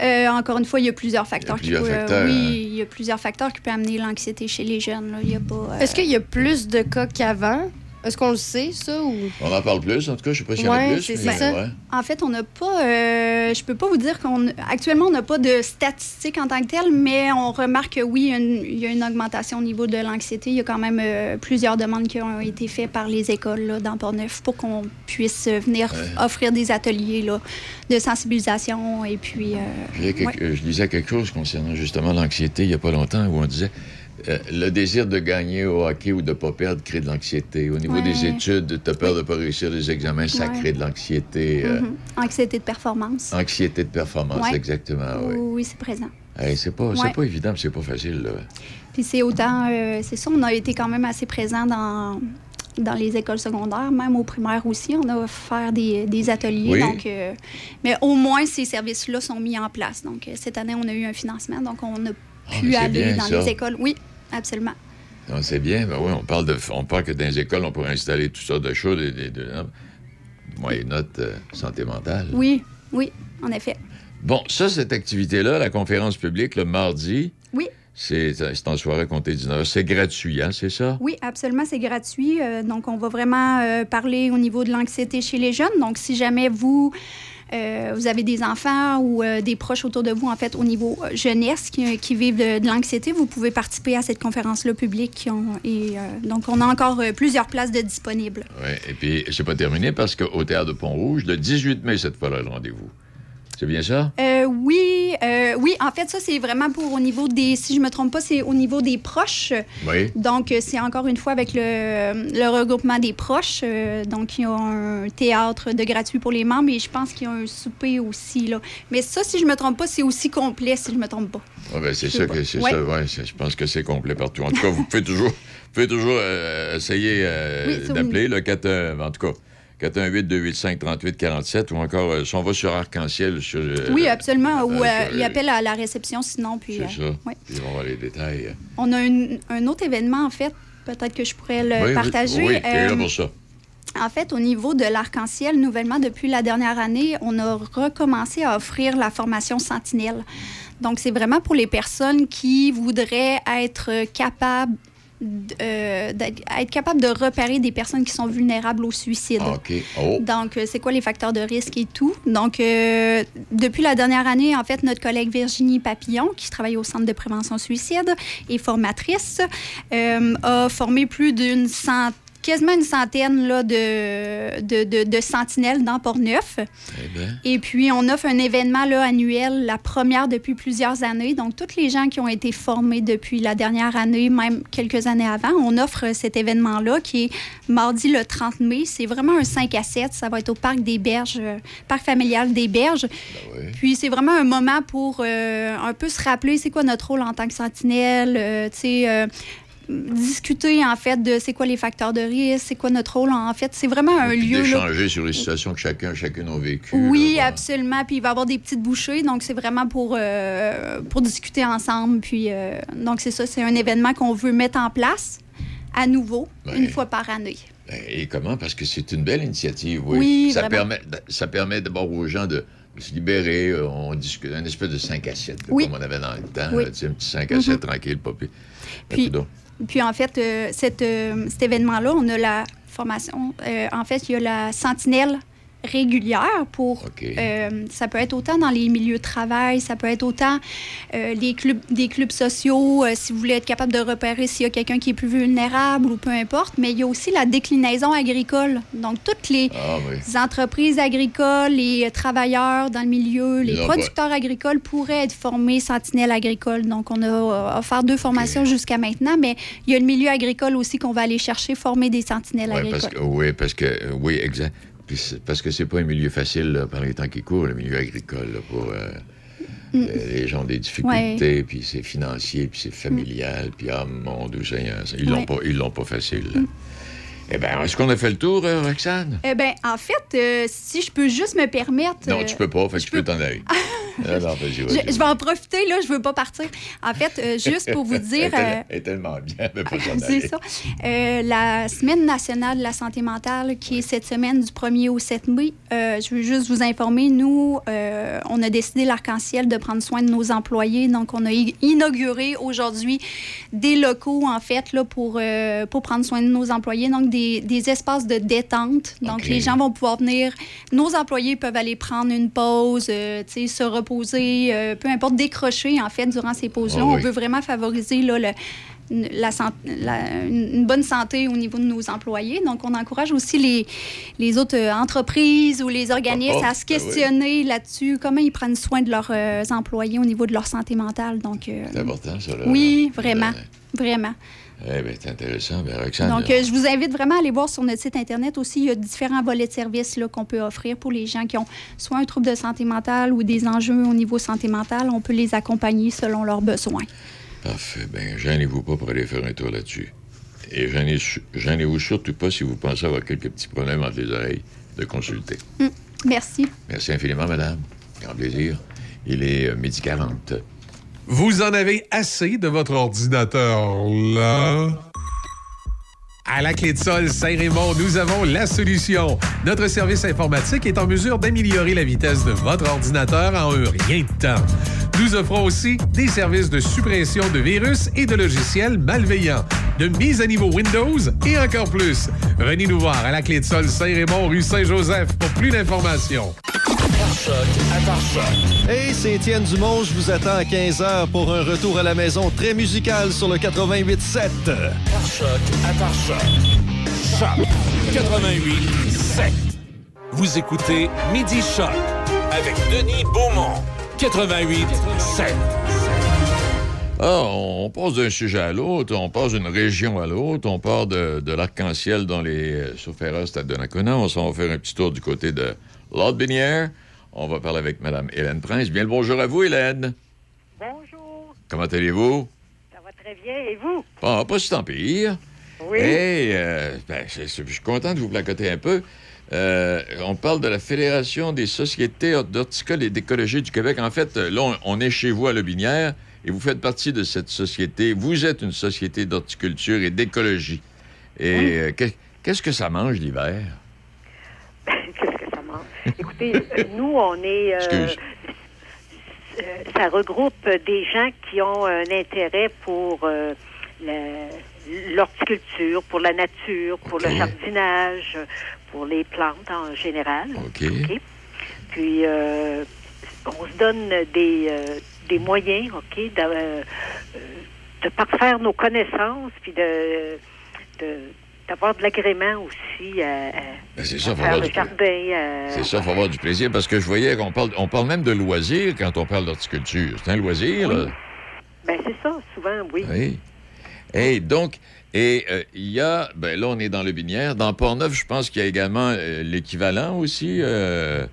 Euh, encore une fois, il y a plusieurs facteurs. plusieurs qui facteurs, hein. oui, il y a plusieurs facteurs qui peuvent amener l'anxiété chez les jeunes. là. Il y a pas, euh, Est-ce qu'il y a plus de cas qu'avant? Est-ce qu'on le sait, ça? Ou... On en parle plus, en tout cas, je sais pas s'il y en a Ouais, plus. c'est mais, ça. ouais. En fait, on n'a pas. euh, je peux pas vous dire qu'on. Actuellement, on n'a pas de statistiques en tant que telles, mais on remarque que oui, il y a une, il y a une augmentation au niveau de l'anxiété. Il y a quand même euh, plusieurs demandes qui ont été faites par les écoles là, dans Port-Neuf pour qu'on puisse euh, venir Ouais. offrir des ateliers là, de sensibilisation et puis. euh, Je lisais quelque- ouais. Je lisais quelque chose concernant justement l'anxiété il n'y a pas longtemps où on disait euh, le désir de gagner au hockey ou de ne pas perdre crée de l'anxiété. Au niveau Ouais. des études, tu as peur de ne pas réussir les examens, ça Ouais. crée de l'anxiété. euh, Mhm. Anxiété de performance. Anxiété de performance, Ouais. exactement. oui, Oui. c'est présent. Hey, c'est pas, pas évident, c'est pas facile. Là. Puis c'est autant, euh, c'est ça, on a été quand même assez présent dans, dans les écoles secondaires, même au primaire aussi. On a offert des, des ateliers. Oui. Donc, euh, mais au moins, ces services-là sont mis en place. Donc, cette année, on a eu un financement. Donc, on a Ah, pu aller dans ça. les écoles. Oui, absolument. Non, c'est bien, ben oui, on parle de, on parle que dans les écoles, on pourrait installer toutes sortes de choses, des, des, des- moyennes euh, santé mentale. Oui, oui, en effet. Bon, ça, cette activité-là, la conférence publique, le mardi, Oui. C'est en soirée à compter 19h. C'est gratuit, hein, c'est ça? Oui, absolument, c'est gratuit. Euh, donc, on va vraiment euh, parler au niveau de l'anxiété chez les jeunes. Donc, si jamais vous, euh, vous avez des enfants ou euh, des proches autour de vous, en fait, au niveau euh, jeunesse qui, vivent de, l'anxiété, vous pouvez participer à cette conférence-là publique. et, donc, on a encore plusieurs places disponibles. Oui, et puis, c'est pas terminé parce qu'au Théâtre de Pont-Rouge, le 18 mai, cette fois-là, le rendez-vous. C'est bien ça? Euh, oui, euh, oui, en fait, ça, c'est vraiment pour au niveau des, si je me trompe pas, c'est au niveau des proches. Oui. Donc, euh, c'est encore une fois avec le, le regroupement des proches. Donc, il y a un théâtre de gratuit pour les membres et je pense qu'il y a un souper aussi. Là. Mais ça, si je me trompe pas, c'est aussi complet, si je me trompe pas. Ouais, ben, c'est ça que c'est Ouais. ça. Ouais, je pense que c'est complet partout. En tout cas, vous pouvez toujours, vous pouvez toujours essayer Oui, d'appeler le 4, en tout cas 418 285 38 47 ou encore euh, si on va sur Arc-en-Ciel sur euh, oui, absolument. Ou euh, euh, sur- il appelle à la réception sinon. Puis, c'est euh, ça. Puis on va voir les détails. On a une- un autre événement, en fait. Peut-être que je pourrais le oui, oui, partager. Oui, t'es là Euh, pour ça. En fait, au niveau de l'arc-en-ciel, nouvellement, depuis la dernière année, on a recommencé à offrir la formation Sentinelle. Donc, c'est vraiment pour les personnes qui voudraient être capables euh, d'être être capables de repérer des personnes qui sont vulnérables au suicide. Ah, OK. Oh. Donc, euh, c'est quoi les facteurs de risque et tout? Donc, euh, depuis la dernière année, en fait, notre collègue Virginie Papillon, qui travaille au Centre de prévention suicide et formatrice, euh, a formé plus d'une centaine quasiment une centaine là, de, de, de- de sentinelles dans Port-Neuf. Eh bien, Et puis, on offre un événement là, annuel, la première depuis plusieurs années. Donc, tous les gens qui ont été formés depuis la dernière année, même quelques années avant, on offre cet événement-là qui est mardi le 30 mai. C'est vraiment un 5 à 7. Ça va être au Parc des Berges, euh, Parc familial des Berges. Puis, c'est vraiment un moment pour euh, un peu se rappeler c'est quoi notre rôle en tant que sentinelle, euh, tu sais... discuter en fait de c'est quoi les facteurs de risque, c'est quoi notre rôle en fait, c'est vraiment un puis lieu là, d'échanger sur les situations que chacun, chacune a vécues. oui, là, absolument. Puis il va y avoir des petites bouchées. Donc, c'est vraiment pour, euh, pour discuter ensemble. Puis, euh, donc, c'est ça. C'est un événement qu'on veut mettre en place à nouveau, Ouais. une fois par année. Ben, Et comment? Parce que c'est une belle initiative, oui. Oui, ça, vraiment. permet, ça permet d'abord aux gens de, se libérer. euh, On discute, un espèce de 5 à 7, là, Oui. comme on avait dans le temps. Oui. là, un petit 5 à 7 Mhm. tranquille, pas. Ben, Puis-. Puis, en fait, euh, euh, cet événement-là, on a la formation. euh, en fait, il y a la sentinelle régulière pour euh, ça peut être autant dans les milieux de travail ça peut être autant euh, les clubs des clubs sociaux euh, si vous voulez être capable de repérer s'il y a quelqu'un qui est plus vulnérable ou peu importe mais il y a aussi la déclinaison agricole. Donc toutes les Ah oui. entreprises agricoles les travailleurs dans le milieu les producteurs agricoles pourraient être formés sentinelles agricoles. Donc on a euh, offert deux formations jusqu'à maintenant mais il y a le milieu agricole aussi qu'on va aller chercher former des sentinelles Ouais, agricoles. parce que, oui, parce que, oui, exact. Parce que c'est pas un milieu facile là, par les temps qui courent, le milieu agricole, là, pour euh, Mm. les gens ont des difficultés, puis c'est financier, puis c'est familial, puis ah mon Dieu ils l'ont pas, ils l'ont pas facile. Eh bien, est-ce qu'on a fait le tour, euh, Roxane? Eh bien, en fait, euh, si je peux juste me permettre. Non, euh, tu peux pas, fait que tu peux t'en aller. [LAUGHS] Non, vas-y, je, vas-y. je vais en profiter, là, je veux pas partir. En fait, euh, juste pour vous [LAUGHS] dire. euh, elle est tellement bien, mais pas [LAUGHS] c'est ça. Euh, la Semaine nationale de la santé mentale, qui est cette semaine du 1er au 7 mai, euh, je veux juste vous informer, nous, euh, on a décidé, l'Arc-en-Ciel, de prendre soin de nos employés. Donc, on a inauguré aujourd'hui des locaux, en fait, là, pour, euh, pour prendre soin de nos employés. Donc, des, des espaces de détente. Donc, les gens vont pouvoir venir. Nos employés peuvent aller prendre une pause, euh, se reposer, euh, peu importe, décrocher, en fait, durant ces pauses-là. Ah on veut vraiment favoriser là, le- une- la san- la- une une bonne santé au niveau de nos employés. Donc, on encourage aussi les, les autres euh, entreprises ou les organismes Ah, ah, à se ben oui. questionner là-dessus, comment ils prennent soin de leurs euh, employés au niveau de leur santé mentale. Donc, euh, C'est important, ça, là. oui, vraiment, vraiment. Eh bien, c'est intéressant. Ben, Roxane, Donc, euh, je vous invite vraiment à aller voir sur notre site Internet aussi. Il y a différents volets de services là, qu'on peut offrir pour les gens qui ont soit un trouble de santé mentale ou des enjeux au niveau santé mentale. On peut les accompagner selon leurs besoins. Parfait. Ben, gênez-vous pas pour aller faire un tour là-dessus. Et gênez- gênez-vous surtout pas si vous pensez avoir quelques petits problèmes entre les oreilles de consulter. Mm. Merci. Merci infiniment, madame. Grand plaisir. Il est euh, midi 40. Vous en avez assez de votre ordinateur là? À la clé de sol Saint-Raymond, nous avons la solution. Notre service informatique est en mesure d'améliorer la vitesse de votre ordinateur en un rien de temps. Nous offrons aussi des services de suppression de virus et de logiciels malveillants, de mise à niveau Windows et encore plus. Venez nous voir à la Clé de Sol Saint-Raymond, rue Saint-Joseph pour plus d'informations. Hey, c'est Étienne Dumont. Je vous attends à 15h pour un retour à la maison très musical sur le 88.7. Par choc à par choc. Choc 88 7. Vous écoutez Midi Choc avec Denis Beaumont. 88 7. Ah, on passe d'un sujet à l'autre, on passe d'une région à l'autre, on part de, de l'arc-en-ciel dans les euh, chauffeurs Stade de Nakona, on s'en va faire un petit tour du côté de Lord-Binière. On va parler avec Mme Hélène Prince. Bien le bonjour à vous, Hélène. Bonjour, Comment allez-vous? ça va très bien. Et vous? Ah, pas si tant pire. Oui. Hey, euh, ben, je, je- je suis content de vous placoter un peu. Euh, on parle de la Fédération des sociétés d'horticole et d'écologie du Québec. En fait, là, on, on est chez vous à Lobinière et vous faites partie de cette société. Vous êtes une société d'horticulture et d'écologie. Et Oui. euh, qu'est- qu'est-ce que ça mange l'hiver? Qu'est-ce que ça mange? Écoutez, euh, nous, on est. euh, euh, ça regroupe des gens qui ont un intérêt pour euh, l'horticulture, pour la nature, pour le jardinage, pour les plantes en général. OK. Puis, euh, on se donne des, des moyens, OK, de, de parfaire nos connaissances, puis de, de- d'avoir de l'agrément aussi à, à- Ben, c'est ça, à faut faire avoir jardin. à- C'est ça, il faut avoir du plaisir parce que je voyais qu'on parle, on parle même de loisir quand on parle d'horticulture. C'est un loisir, là. Ben, c'est ça, souvent, oui. Oui. Et donc, et euh, il y a, ben là, on est dans le Binière. Dans Port-Neuf, je pense qu'il y a également euh, l'équivalent aussi. euh,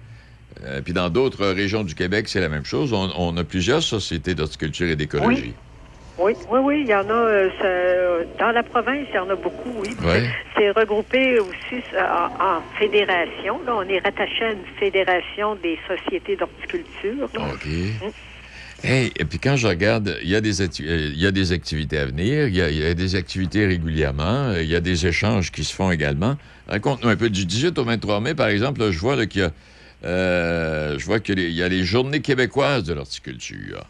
euh, puis dans d'autres régions du Québec, c'est la même chose. On, on a plusieurs sociétés d'horticulture et d'écologie. Oui, oui, oui, il y en a. euh, dans la province, il y en a beaucoup, oui. Ouais. C'est regroupé aussi en, en fédération. Là, on est rattaché à une fédération des sociétés d'horticulture. OK. Hey, et puis quand je regarde, il y, a des euh, il y a des activités à venir, il y a, il y a des activités régulièrement, euh, il y a des échanges qui se font également. Raconte-nous un peu. Du 18 au 23 mai, par exemple, là, je vois qu'il y a, euh, je vois qu'il y a les journées québécoises de l'horticulture.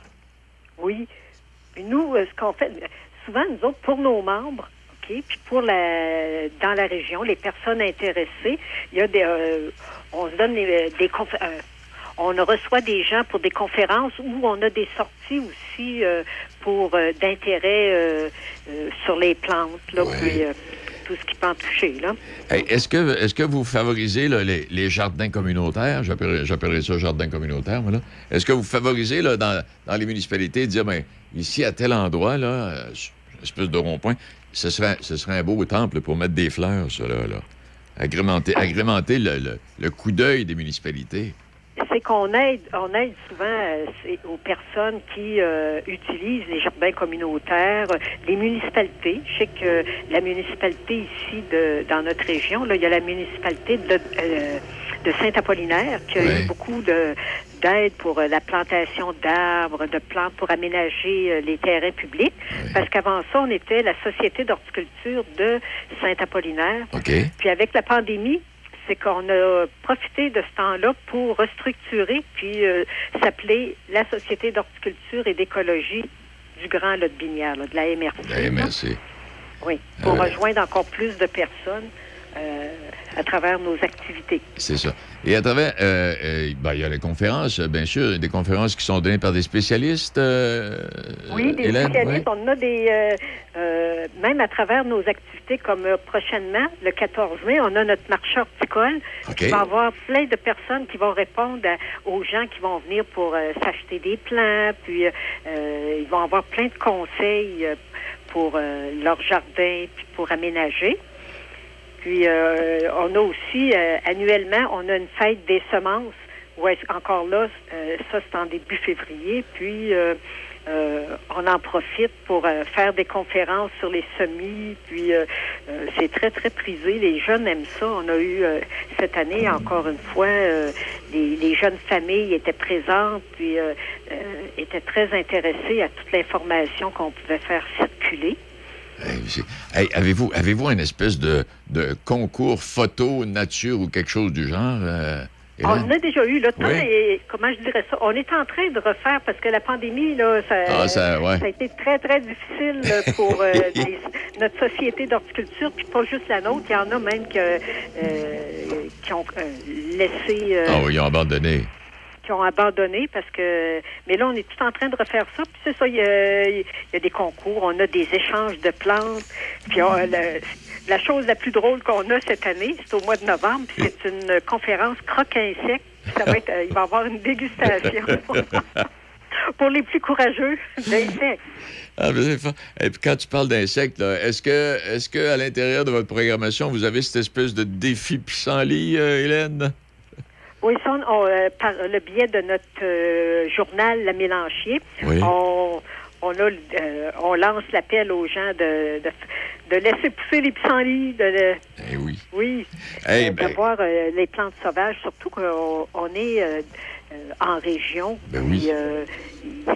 Oui. Nous, euh, ce qu'on fait, souvent, nous autres, pour nos membres, OK, puis pour la, dans la région, les personnes intéressées, il y a des, euh, on se donne des, des euh, on reçoit des gens pour des conférences où on a des sorties aussi euh, pour euh, d'intérêt euh, euh, sur les plantes, là, puis euh, tout ce qui peut en toucher, là. Hey, est-ce que, est que vous favorisez là, les, les jardins communautaires? J'appellerais ça jardin communautaire, moi, là. Est-ce que vous favorisez là, dans, dans les municipalités de dire, ben, ici, à tel endroit, là, euh, espèce de rond-point, ce serait, ce serait un beau temple pour mettre des fleurs, ça, là. Agrémenter, agrémenter le, le- coup d'œil des municipalités. c'est qu'on aide, on aide souvent euh, aux personnes qui euh, utilisent les jardins communautaires, les municipalités. Je sais que la municipalité ici de, dans notre région, là, il y a la municipalité de, de Saint-Apollinaire qui a eu beaucoup de d'aide pour euh, la plantation d'arbres, de plantes pour aménager euh, les terrains publics. Parce qu'avant ça, on était la Société d'horticulture de Saint-Apollinaire. OK. Puis avec la pandémie, c'est qu'on a profité de ce temps-là pour restructurer puis euh, s'appeler la Société d'horticulture et d'écologie du Grand Lot de Binière, là, de la MRC. Eh, merci. Oui, pour Euh, rejoindre encore plus de personnes euh, à travers nos activités. C'est ça. Et à travers, euh, euh, ben, il y a les conférences, bien sûr, des conférences qui sont données par des spécialistes. Oui, des Hélène, spécialistes. ouais. On a des, même à travers nos activités, comme prochainement, le 14 mai, on a notre marché horticole. OK. Il va avoir plein de personnes qui vont répondre à- aux gens qui vont venir pour s'acheter des plants, puis ils vont avoir plein de conseils pour leur jardin, puis pour aménager. Puis euh, on a aussi euh, annuellement, on a une fête des semences. Ouais, encore là, euh, ça c'est en début février. Puis on en profite pour faire des conférences sur les semis. Puis c'est très très prisé. Les jeunes aiment ça. On a eu cette année encore une fois les, les jeunes familles étaient présentes puis étaient très intéressées à toute l'information qu'on pouvait faire circuler. Hey, avez-vous avez-vous une espèce de, de concours photo nature ou quelque chose du genre? euh? On en a déjà eu. Temps Oui. est- comment je dirais ça? On est en train de refaire parce que la pandémie, là, ça, Ah, ça, ouais. a été très, très difficile là, pour euh, [LAUGHS] les- notre société d'horticulture, puis pas juste la nôtre. Il y en a même que, euh, qui ont laissé. Ah oui, ils ont abandonné. Qui ont abandonné parce que mais là on est tout en train de refaire ça. Puis c'est ça il y, a, il y a des concours on a des échanges de plantes. Puis on- le- la chose la plus drôle qu'on a cette année c'est au mois de novembre puis c'est une conférence croque insectes ça va être il va y avoir une dégustation. [LAUGHS] Pour les plus courageux d'insectes. Ah, Et puis quand tu parles d'insectes, est-ce que, est-ce que à l'intérieur de votre programmation, vous avez cette espèce de défi pissenlit, euh, Hélène? Oui, ça, on- euh, par le biais de notre euh, journal La Mélanchier, Oui. on, on, a, euh, on lance l'appel aux gens de, de, de laisser pousser les pissenlits, de, de- Eh oui. oui, Eh ben. d'avoir les plantes sauvages, surtout qu'on on est en région. Ben oui.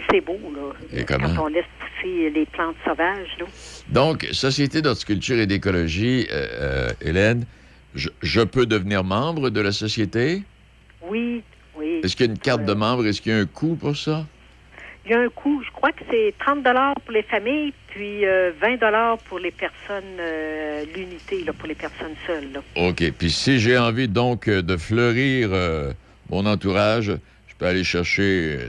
c'est beau, là, Et quand on laisse pousser les plantes sauvages. Là. Donc, Société d'horticulture et d'écologie, Hélène, je, je peux devenir membre de la société? Oui, oui. Est-ce qu'il y a une carte de membre? Est-ce qu'il y a un coût pour ça? Il y a un coût, je crois que c'est 30 pour les familles, puis euh, 20 pour les personnes, euh, l'unité, pour les personnes seules. là. OK. Puis si j'ai envie donc euh, de fleurir euh, mon entourage, je peux aller chercher,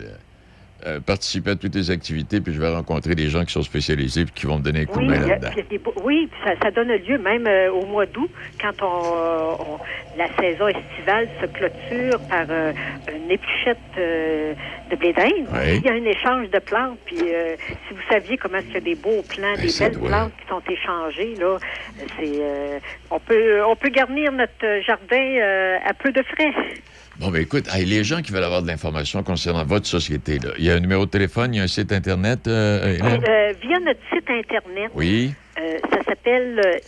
euh, euh, participer à toutes les activités, puis je vais rencontrer des gens qui sont spécialisés puis qui vont me donner un coup Oui, de main là-dedans. des beaux- oui, puis ça, ça donne lieu même euh, au mois d'août, quand on, on- la saison estivale se clôture par euh, une épluchette euh, de blé d'Inde. Oui. Il y a un échange de plantes, puis euh, si vous saviez comment est-ce qu'il y a des beaux plants, des Ben, ça belles doit. plantes qui sont échangées, là, c'est euh, on peut on peut garnir notre jardin euh, à peu de frais. Bon, ben écoute, hey, les gens qui veulent avoir de l'information concernant votre société, là, il y a un numéro de téléphone, il y a un site Internet, euh, Hélène? Euh, via notre site Internet, Oui. euh, ça s'appelle euh,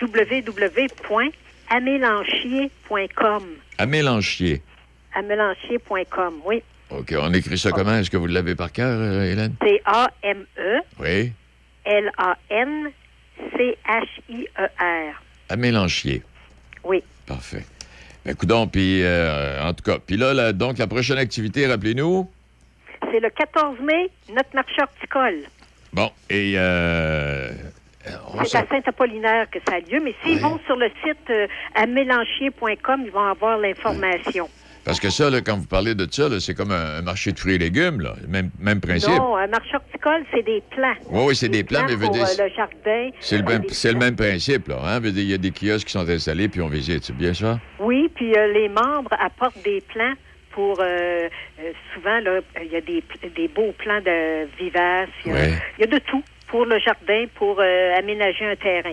www.amélanchier.com. À Mélanchier. Amélanchier.com, oui. OK. On écrit ça comment? Est-ce que vous l'avez par cœur, euh, Hélène? C'est A-M-E Oui. L-A-N-C-H-I-E-R. À Mélanchier. Oui. Parfait. Ben, coudonc, puis euh, en tout cas, puis là, là, donc, la prochaine activité, rappelez-nous? C'est le 14 mai, notre marché horticole. Bon, et euh, C'est à Saint-Apollinaire que ça a lieu, mais s'ils vont sur le site euh, amélanchier.com, ils vont avoir l'information. Parce que ça, là, quand vous parlez de ça, c'est comme un, un marché de fruits et légumes, là. Même, même principe. Non, un marché horticole, c'est des plants. Oui, oui, c'est des plants, mais veut pour dire. euh, le jardin. C'est le, Euh, même, des c'est le plants. même principe, là. Hein? Il y a des kiosques qui sont installés, puis on visite. C'est bien ça? Oui, puis euh, les membres apportent des plans pour euh, souvent là, il y a des, des beaux plans de vivaces, il y, a, Ouais. il y a de tout pour le jardin, pour aménager un terrain.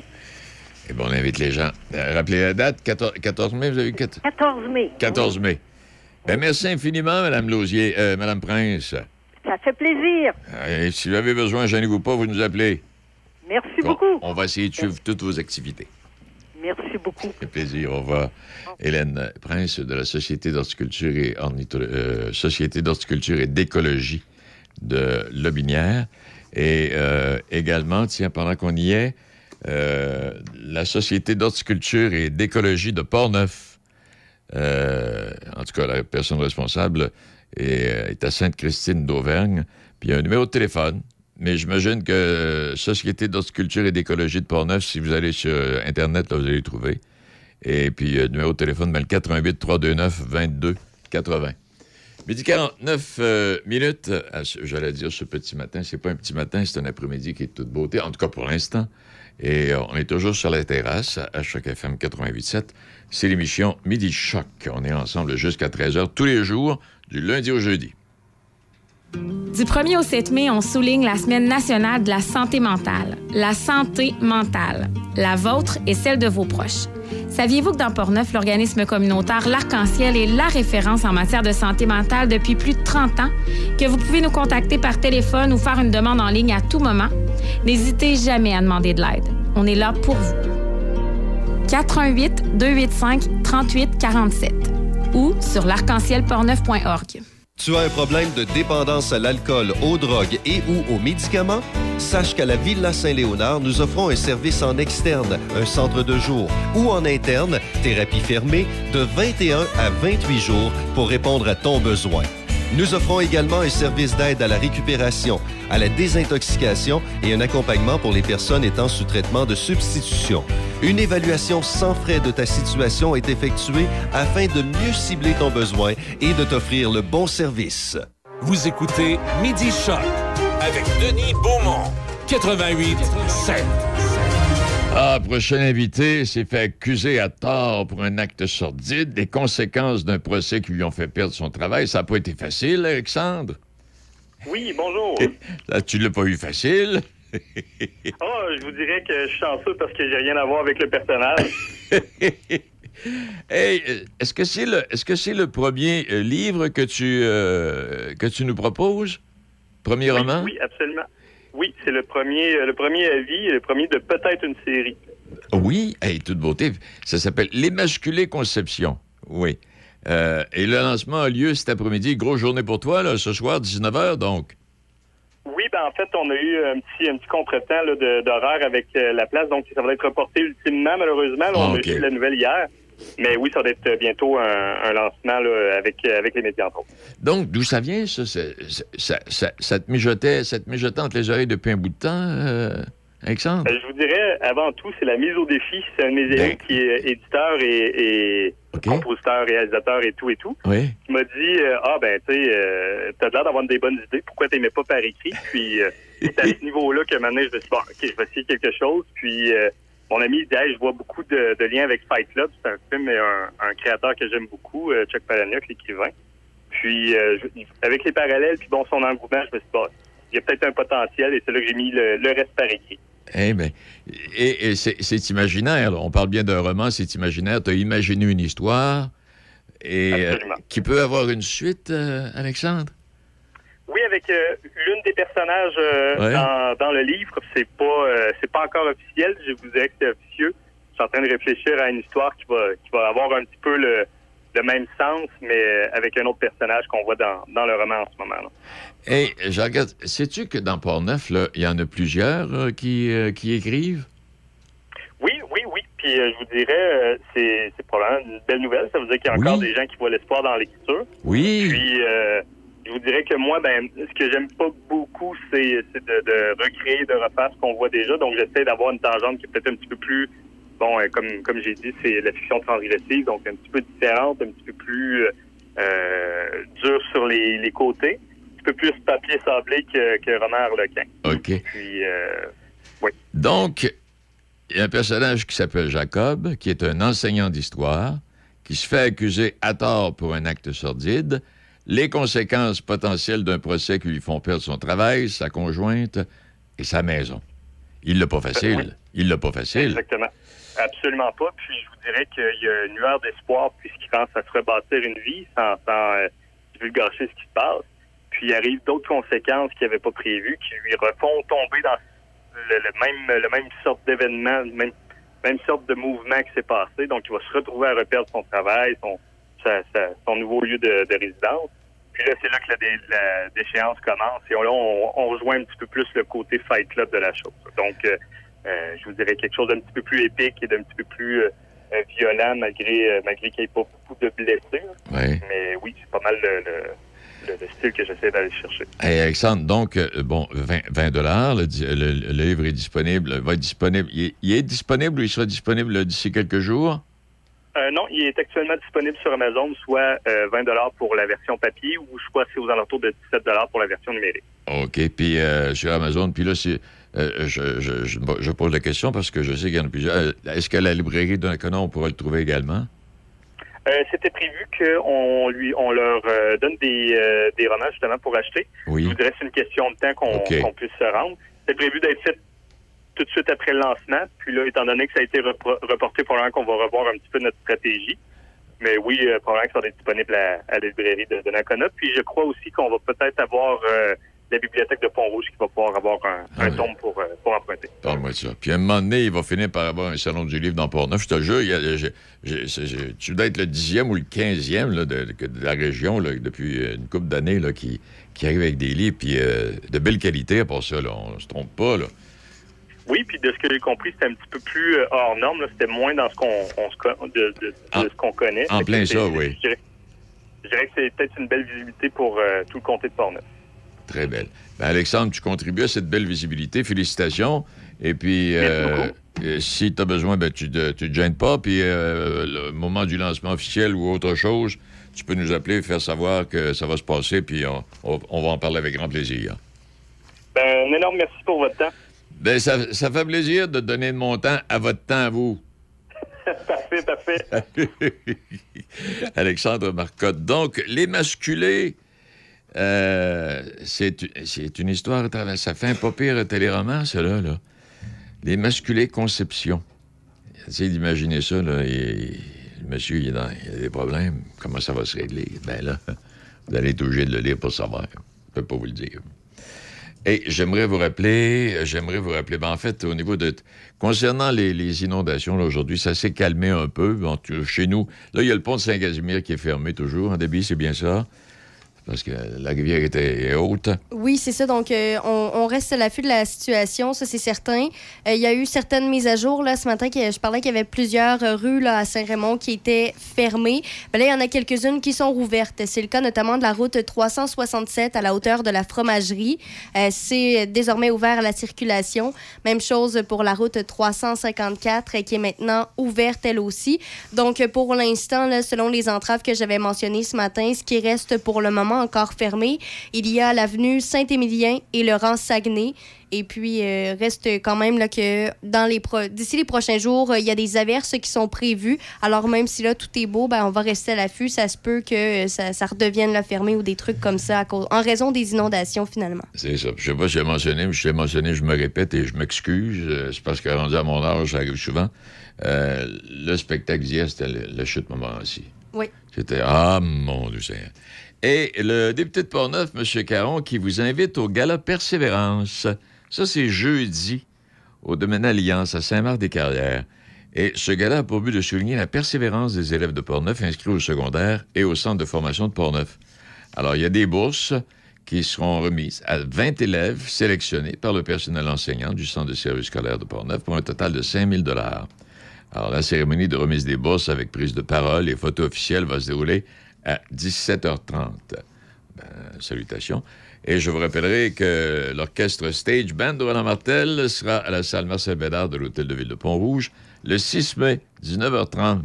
Et bon, on invite les gens. Rappelez la date, 14, 14 mai, vous avez eu 14, 14 mai. 14 mai. Ben, merci infiniment, Mme Lausier, euh, Mme Prince. Ça fait plaisir. Euh, si vous avez besoin, gênez-vous pas, vous nous appelez. Merci Bon, beaucoup. On va essayer de suivre toutes vos activités. Merci beaucoup. Ça fait plaisir. Au revoir. Hélène Prince de la Société d'horticulture et, euh, Société d'horticulture et d'écologie de Lobinière. Et euh, également, tiens, pendant qu'on y est, la Société d'horticulture et d'écologie de Portneuf. Euh, en tout cas, la personne responsable est, euh, est à Sainte-Christine d'Auvergne. Puis il y a un numéro de téléphone. Mais j'imagine que euh, Société d'horticulture et d'écologie de Portneuf, si vous allez sur Internet, là, vous allez le trouver. Et puis, euh, numéro de téléphone, ben, le 88 329 22 80. Midi 49 euh, minutes, j'allais dire ce petit matin. C'est pas un petit matin, c'est un après-midi qui est de toute beauté, en tout cas pour l'instant. Et on est toujours sur la terrasse à FM 88.7. C'est l'émission Midi Choc. On est ensemble jusqu'à 13h tous les jours, du lundi au jeudi. Du 1er au 7 mai, on souligne la Semaine nationale de la santé mentale. La santé mentale. La vôtre et celle de vos proches. Saviez-vous que dans Portneuf, l'organisme communautaire L'Arc-en-Ciel est la référence en matière de santé mentale depuis plus de 30 ans? Que vous pouvez nous contacter par téléphone ou faire une demande en ligne à tout moment? N'hésitez jamais à demander de l'aide. On est là pour vous. 418 285 38 47 ou sur l'arc-en-ciel portneuf.org. Tu as un problème de dépendance à l'alcool, aux drogues et ou aux médicaments? Sache qu'à la Villa Saint-Léonard, nous offrons un service en externe, un centre de jour ou en interne, thérapie fermée, de 21 à 28 jours pour répondre à ton besoin. Nous offrons également un service d'aide à la récupération, à la désintoxication et un accompagnement pour les personnes étant sous traitement de substitution. Une évaluation sans frais de ta situation est effectuée afin de mieux cibler ton besoin et de t'offrir le bon service. Vous écoutez Midi Choc avec Denis Beaumont, 88 7. Ah, prochain invité s'est fait accuser à tort pour un acte sordide. Les conséquences d'un procès qui lui ont fait perdre son travail, ça n'a pas été facile, Alexandre? Oui, bonjour. Là, tu l'as pas eu facile. [LAUGHS] Ah, je vous dirais que je suis chanceux parce que j'ai rien à voir avec le personnage. [LAUGHS] Hey, euh, est-ce que c'est le, est-ce que c'est le premier euh, livre que tu, euh, que tu nous proposes? Premier roman? Oui, absolument. Oui, c'est le premier, le premier avis, le premier de peut-être une série. Oui, hey, toute beauté. Ça s'appelle L'Immaculée Conception. Oui. Euh, et le lancement a lieu cet après-midi. Grosse journée pour toi, là, ce soir, 19h, donc. Oui, ben en fait, on a eu un petit, un petit contretemps d'horaire avec euh, la place, donc ça va être reporté ultimement, malheureusement. Là, on Ah, a eu la nouvelle hier. Mais oui, ça va être bientôt un, un lancement là, avec, avec les médias entre autres. Donc, d'où ça vient, ça? Ça, ça- ça te mijotait, ça te mijotait entre les oreilles depuis un bout de temps, euh, Alexandre? Euh, je vous dirais, avant tout, c'est la mise au défi. C'est un de mes amis qui est éditeur et, et compositeur, réalisateur et tout et tout. Oui. qui m'a dit euh, Ah, ben, tu sais, euh, t'as l'air d'avoir des bonnes idées. Pourquoi t'aimais pas par écrit? Puis, euh, c'est à ce [LAUGHS] niveau-là que maintenant, je me suis dit Bon, OK, je vais essayer quelque chose. Puis, euh, mon ami, dit Hey, je vois beaucoup de, de liens avec Fight Club. C'est un film et un, un créateur que j'aime beaucoup, euh, Chuck Palahniuk, l'écrivain. Puis, euh, je- avec les parallèles, puis bon, son engouement, je me suis dit Bon, il y a peut-être un potentiel et c'est là que j'ai mis le, le reste par écrit. Eh bien, et, et c'est imaginaire. là. On parle bien d'un roman, c'est imaginaire. Tu as imaginé une histoire et euh, qui peut avoir une suite, euh, Alexandre? Oui, avec euh, personnages euh, Ouais. dans, dans le livre, c'est pas euh, c'est pas encore officiel. Je vous dirais que c'est officieux. Je suis en train de réfléchir à une histoire qui va qui va avoir un petit peu le, le même sens, mais euh, avec un autre personnage qu'on voit dans, dans le roman en ce moment. là. Je regarde, sais-tu que dans Port-Neuf, il y en a plusieurs euh, qui, euh, qui écrivent? Oui, oui, oui. Puis euh, je vous dirais, c'est c'est probablement une belle nouvelle. Ça veut dire qu'il y a encore des gens qui voient l'espoir dans l'écriture. Oui. Puis je vous dirais que moi, ben, ce que j'aime pas beaucoup, c'est de, de recréer, de refaire ce qu'on voit déjà. Donc j'essaie d'avoir une tangente qui est peut-être un petit peu plus, bon, euh, comme comme j'ai dit, c'est la fiction transgressive, donc un petit peu différente, un petit peu plus euh, euh, dure sur les, les côtés, un petit peu plus papier sablé que, que roman harlequin. OK. Puis euh, oui. Donc, il y a un personnage qui s'appelle Jacob, qui est un enseignant d'histoire, qui se fait accuser à tort pour un acte sordide. Les conséquences potentielles d'un procès qui lui font perdre son travail, sa conjointe et sa maison. Il l'a pas facile. Il l'a pas facile. Exactement. Absolument pas. Puis je vous dirais qu'il y a une lueur d'espoir puisqu'il commence à se rebâtir une vie sans, sans euh, ce qui se passe. Puis il arrive d'autres conséquences qu'il n'avait pas prévues qui lui refont tomber dans le, le même le même sorte d'événement, le même même sorte de mouvement qui s'est passé. Donc il va se retrouver à reperdre son travail, son sa- sa- son nouveau lieu de, de résidence. Puis là, c'est là que la, dé- la déchéance commence. Et on- là, on, on rejoint un petit peu plus le côté fight club de la chose. Donc, euh, euh, je vous dirais quelque chose d'un petit peu plus épique et d'un petit peu plus euh, violent, malgré, malgré qu'il n'y ait pas beaucoup de blessures. Oui. Mais oui, c'est pas mal le, le- le- le style que j'essaie d'aller chercher. Hey, Alexandre, donc, euh, bon, 20, 20 dollars, le, le- le livre est disponible, va être disponible. Il est, il est disponible ou il sera disponible d'ici quelques jours? Euh, non, il est actuellement disponible sur Amazon, soit euh, 20 pour la version papier ou je crois que c'est aux alentours de 17 pour la version numérique. OK. Puis euh, sur Amazon, puis là, c'est, euh, je, je, je, je pose la question parce que je sais qu'il y en a plusieurs. Euh, Est-ce que la librairie d'un canon, on pourra le trouver également? C'était prévu qu'on lui, on leur donne des, des romans justement pour acheter. Oui. Je voudrais c'est une question de temps qu'on puisse se rendre. C'est prévu d'être fait tout de suite après le lancement. Puis là, étant donné que ça a été reporté, probablement qu'on va revoir un petit peu notre stratégie. Mais oui, euh, probablement que ça va être disponible à, à la librairie de, de Nakona. Puis je crois aussi qu'on va peut-être avoir euh, la bibliothèque de Pont-Rouge qui va pouvoir avoir un, Ah pour, euh, pour emprunter. Parle-moi de ça. Puis à un moment donné, il va finir par avoir un salon du livre dans Port-Neuf. Je te jure, il y a- tu dois être le dixième ou le quinzième là, de, la région là, depuis une couple d'années là, qui, qui arrive avec des livres puis euh, de belle qualité. Pour ça, là, on se trompe pas. Là. Oui, puis de ce que j'ai compris, c'était un petit peu plus euh, hors norme. C'était moins dans ce qu'on on de, de- de ce qu'on connaît. en plein ça, oui. Je dirais, je dirais que c'est peut-être une belle visibilité pour euh, tout le comté de Portneuf. Très belle. Ben, Alexandre, tu contribues à cette belle visibilité. Félicitations. Et puis, euh, si tu as besoin, ben, tu ne te gênes pas. Puis, euh, le moment du lancement officiel ou autre chose, tu peux nous appeler, faire savoir que ça va se passer, puis on, on- on va en parler avec grand plaisir. Ben, un énorme merci pour votre temps. Ben, ça, ça fait plaisir de donner de mon temps à votre temps, à vous. [LAUGHS] parfait, parfait. [LAUGHS] Alexandre Marcotte. Donc, les masculés, euh, c'est une histoire, à travers- ça fait un pas pire téléroman, cela, là. Les masculés conception. Essayez d'imaginer ça, là. le monsieur, il, est dans- il a des problèmes. Comment ça va se régler? Ben là, [LAUGHS] vous allez être obligé de le lire pour savoir. Je ne peux pas vous le dire. Et j'aimerais vous rappeler, j'aimerais vous rappeler, ben en fait, au niveau de... Concernant les, inondations, aujourd'hui, ça s'est calmé un peu. Chez nous, là, il y a le pont de Saint-Casimir qui est fermé toujours. En débit, c'est bien ça. Parce que la rivière était haute. Oui, c'est ça. Donc, euh, on, reste à l'affût de la situation, ça, c'est certain. Euh, il y a eu certaines mises à jour là, ce matin. Je parlais qu'il y avait plusieurs rues là, à Saint-Raymond qui étaient fermées. Ben là, il y en a quelques-unes qui sont rouvertes. C'est le cas notamment de la route 367 à la hauteur de la fromagerie. Euh, c'est désormais ouvert à la circulation. Même chose pour la route 354 euh, qui est maintenant ouverte elle aussi. Donc, pour l'instant, selon les entraves que j'avais mentionnées ce matin, ce qui reste pour le moment encore fermé, il y a l'avenue Saint-Émilien et le rang Saguenay. Et puis, euh, reste quand même là, que dans les pro- d'ici les prochains jours, euh, il y a des averses qui sont prévues. Alors, même si là, tout est beau, ben, on va rester à l'affût. Ça se peut que euh, ça, ça redevienne là, fermé ou des trucs comme ça à cause, en raison des inondations, finalement. C'est ça. Je sais pas si j'ai mentionné, mais je l'ai mentionné, je me répète et je m'excuse. Euh, C'est parce que rendu à mon âge, ça arrive souvent. Le spectacle d'hier, c'était le, le chute Montmorency. Oui. C'était Ah, mon Dieu Seigneur. Et le député de Portneuf, M. Caron, qui vous invite au gala Persévérance. Ça, c'est jeudi au domaine Alliance à Saint-Marc-des-Carrières. Et ce gala a pour but de souligner la persévérance des élèves de Portneuf inscrits au secondaire et au centre de formation de Portneuf. Alors, il y a des bourses qui seront remises à 20 élèves sélectionnés par le personnel enseignant du centre de service scolaire de Portneuf pour un total de 5 000 alors, la cérémonie de remise des bourses avec prise de parole et photo officielle va se dérouler à 17h30. Ben, salutations. Et je vous rappellerai que l'orchestre Stage Band de Roland Martel sera à la salle Marcel Bédard de l'Hôtel de Ville de Pont-Rouge le 6 mai, 19h30.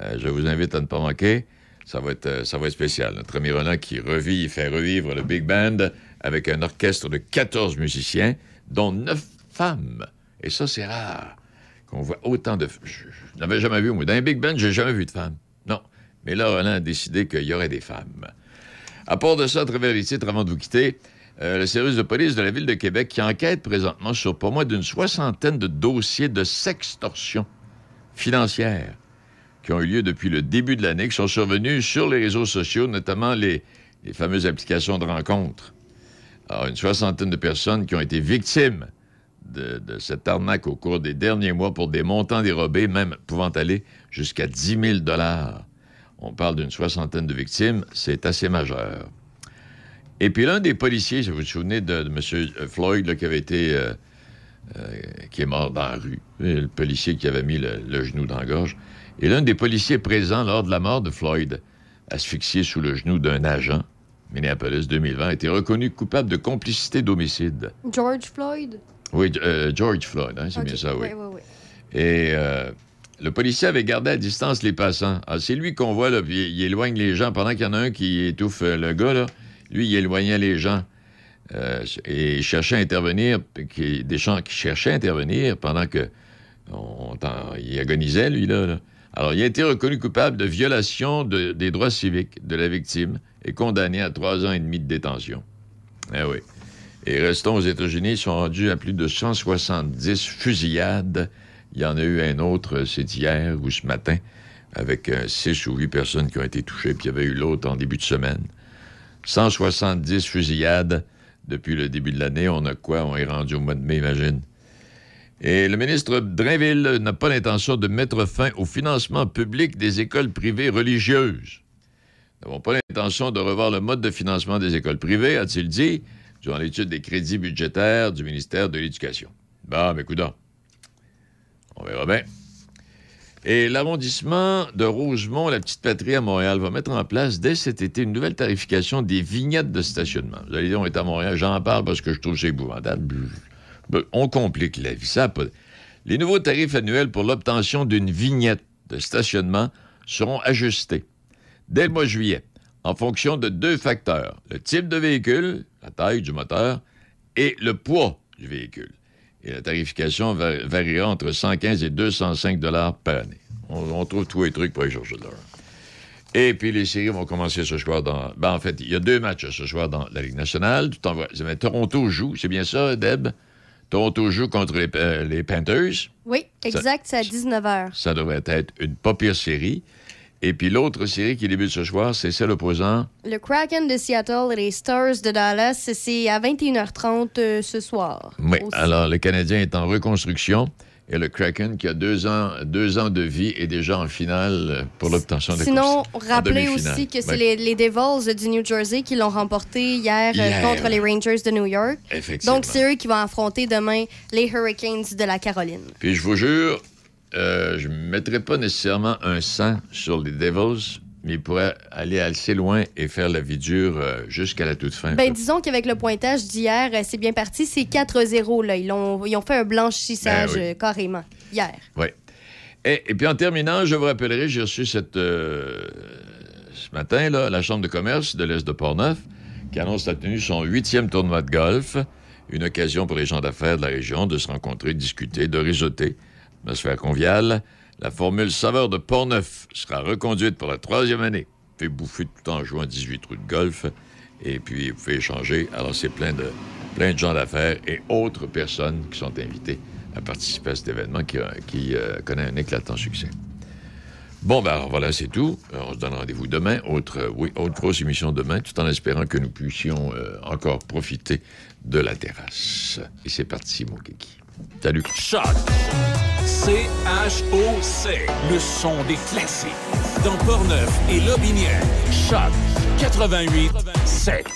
Euh, je vous invite à ne pas manquer. Ça va être, euh, ça va être spécial. Notre ami Roland qui revit, fait revivre le Big Band avec un orchestre de 14 musiciens, dont 9 femmes. Et ça, c'est rare qu'on voit autant de... Je, je n'avais jamais vu, moi. Dans un Big Band, j'ai jamais vu de femmes. Mais là, Roland a décidé qu'il y aurait des femmes. À part de ça, à travers les titres, avant de vous quitter, euh, le service de police de la Ville de Québec qui enquête présentement sur pas moins d'une soixantaine de dossiers de sextorsion financière qui ont eu lieu depuis le début de l'année, qui sont survenus sur les réseaux sociaux, notamment les, fameuses applications de rencontres. Alors, une soixantaine de personnes qui ont été victimes de, de cette arnaque au cours des derniers mois pour des montants dérobés, même pouvant aller jusqu'à 10 000 On parle d'une soixantaine de victimes, c'est assez majeur. Et puis l'un des policiers, si vous vous souvenez de, de M. Floyd, là, qui avait été... euh, euh, qui est mort dans la rue, le policier qui avait mis le, le genou dans la gorge. Et l'un des policiers présents lors de la mort de Floyd, asphyxié sous le genou d'un agent, Minneapolis 2020, a été reconnu coupable de complicité d'homicide. George Floyd? Oui, euh, George Floyd, hein, c'est Ok. bien ça, oui. Oui, oui, oui. Et euh, le policier avait gardé à distance les passants. Ah, c'est lui qu'on voit, là, puis il éloigne les gens. Pendant qu'il y en a un qui étouffe euh, le gars, là, lui, il éloignait les gens. Euh, et il cherchait à intervenir, des gens qui cherchaient à intervenir pendant que on, agonisait, lui, là. Alors, il a été reconnu coupable de violation de- des droits civiques de la victime et condamné à trois ans et demi de détention. Eh oui. Et restons aux États-Unis, ils sont rendus à plus de 170 fusillades. Il y en a eu un autre, euh, c'est hier ou ce matin, avec euh, six ou huit personnes qui ont été touchées, puis il y avait eu l'autre en début de semaine. 170 fusillades depuis le début de l'année. On a quoi? On est rendu au mois de mai, imagine. Et le ministre Drainville n'a pas l'intention de mettre fin au financement public des écoles privées religieuses. Nous n'avons pas l'intention de revoir le mode de financement des écoles privées, a-t-il dit, durant l'étude des crédits budgétaires du ministère de l'Éducation. Bah, mais coudons. Et l'arrondissement de Rosemont, la petite patrie à Montréal, va mettre en place dès cet été une nouvelle tarification des vignettes de stationnement. Vous allez dire, on est à Montréal, j'en parle parce que je trouve c'est épouvantable. On complique la vie. Ça Les nouveaux tarifs annuels pour l'obtention d'une vignette de stationnement seront ajustés dès le mois de juillet en fonction de deux facteurs, le type de véhicule, la taille du moteur, et le poids du véhicule. Et la tarification va- variera entre 115 et 205 dollars par année. On, on trouve tous les trucs pour les jours de l'heure. Et puis les séries vont commencer ce soir dans. Ben, en fait, il y a deux matchs ce soir dans la Ligue nationale. Tout en vrai. Mais Toronto joue, c'est bien ça, Deb? Toronto joue contre les, euh, les Panthers. Oui, exact, c'est à 19h. Ça devrait être une pas pire série. Et puis l'autre série qui débute ce soir, c'est celle opposant. Le Kraken de Seattle et les Stars de Dallas, c'est à 21h30 euh, ce soir. Oui. Aussi. Alors, le Canadien est en reconstruction. Et le Kraken, qui a deux ans, deux ans de vie, est déjà en finale pour l'obtention de la Sinon, rappelez aussi que c'est les Devils du New Jersey qui l'ont remporté hier, euh, Hier. contre les Rangers de New York. Effectivement. Donc, c'est eux qui vont affronter demain les Hurricanes de la Caroline. Puis je vous jure, euh, je ne mettrai pas nécessairement un 100 sur les Devils, mais ils pourraient aller assez loin et faire la vie dure euh, jusqu'à la toute fin. Ben, disons qu'avec le pointage d'hier, euh, c'est bien parti. C'est 4-0. là. Ils, ont- ils ont fait un blanchissage Ben oui. carrément hier. Oui. Et, et puis en terminant, je vous rappellerai, j'ai reçu cette, euh, ce matin là, la Chambre de commerce de l'Est de Portneuf qui annonce la tenue de son huitième tournoi de golf. Une occasion pour les gens d'affaires de la région de se rencontrer, de discuter, de réseauter. Atmosphère conviale. La formule saveur de Portneuf sera reconduite pour la troisième année. Vous pouvez bouffer tout en jouant à 18 trous de golf. Et puis, vous pouvez échanger. Alors, c'est plein de, plein de gens d'affaires et autres personnes qui sont invitées à participer à cet événement qui, qui, euh, connaît un éclatant succès. Bon, ben alors voilà, c'est tout. Euh, On se donne rendez-vous demain. Autre, euh, oui, autre grosse émission demain, tout en espérant que nous puissions euh, encore profiter de la terrasse. Et c'est parti, mon kiki. Salut. Choc. C-H-O-C. Le son des classiques. Dans Portneuf et Lobinière. Choc 88 7.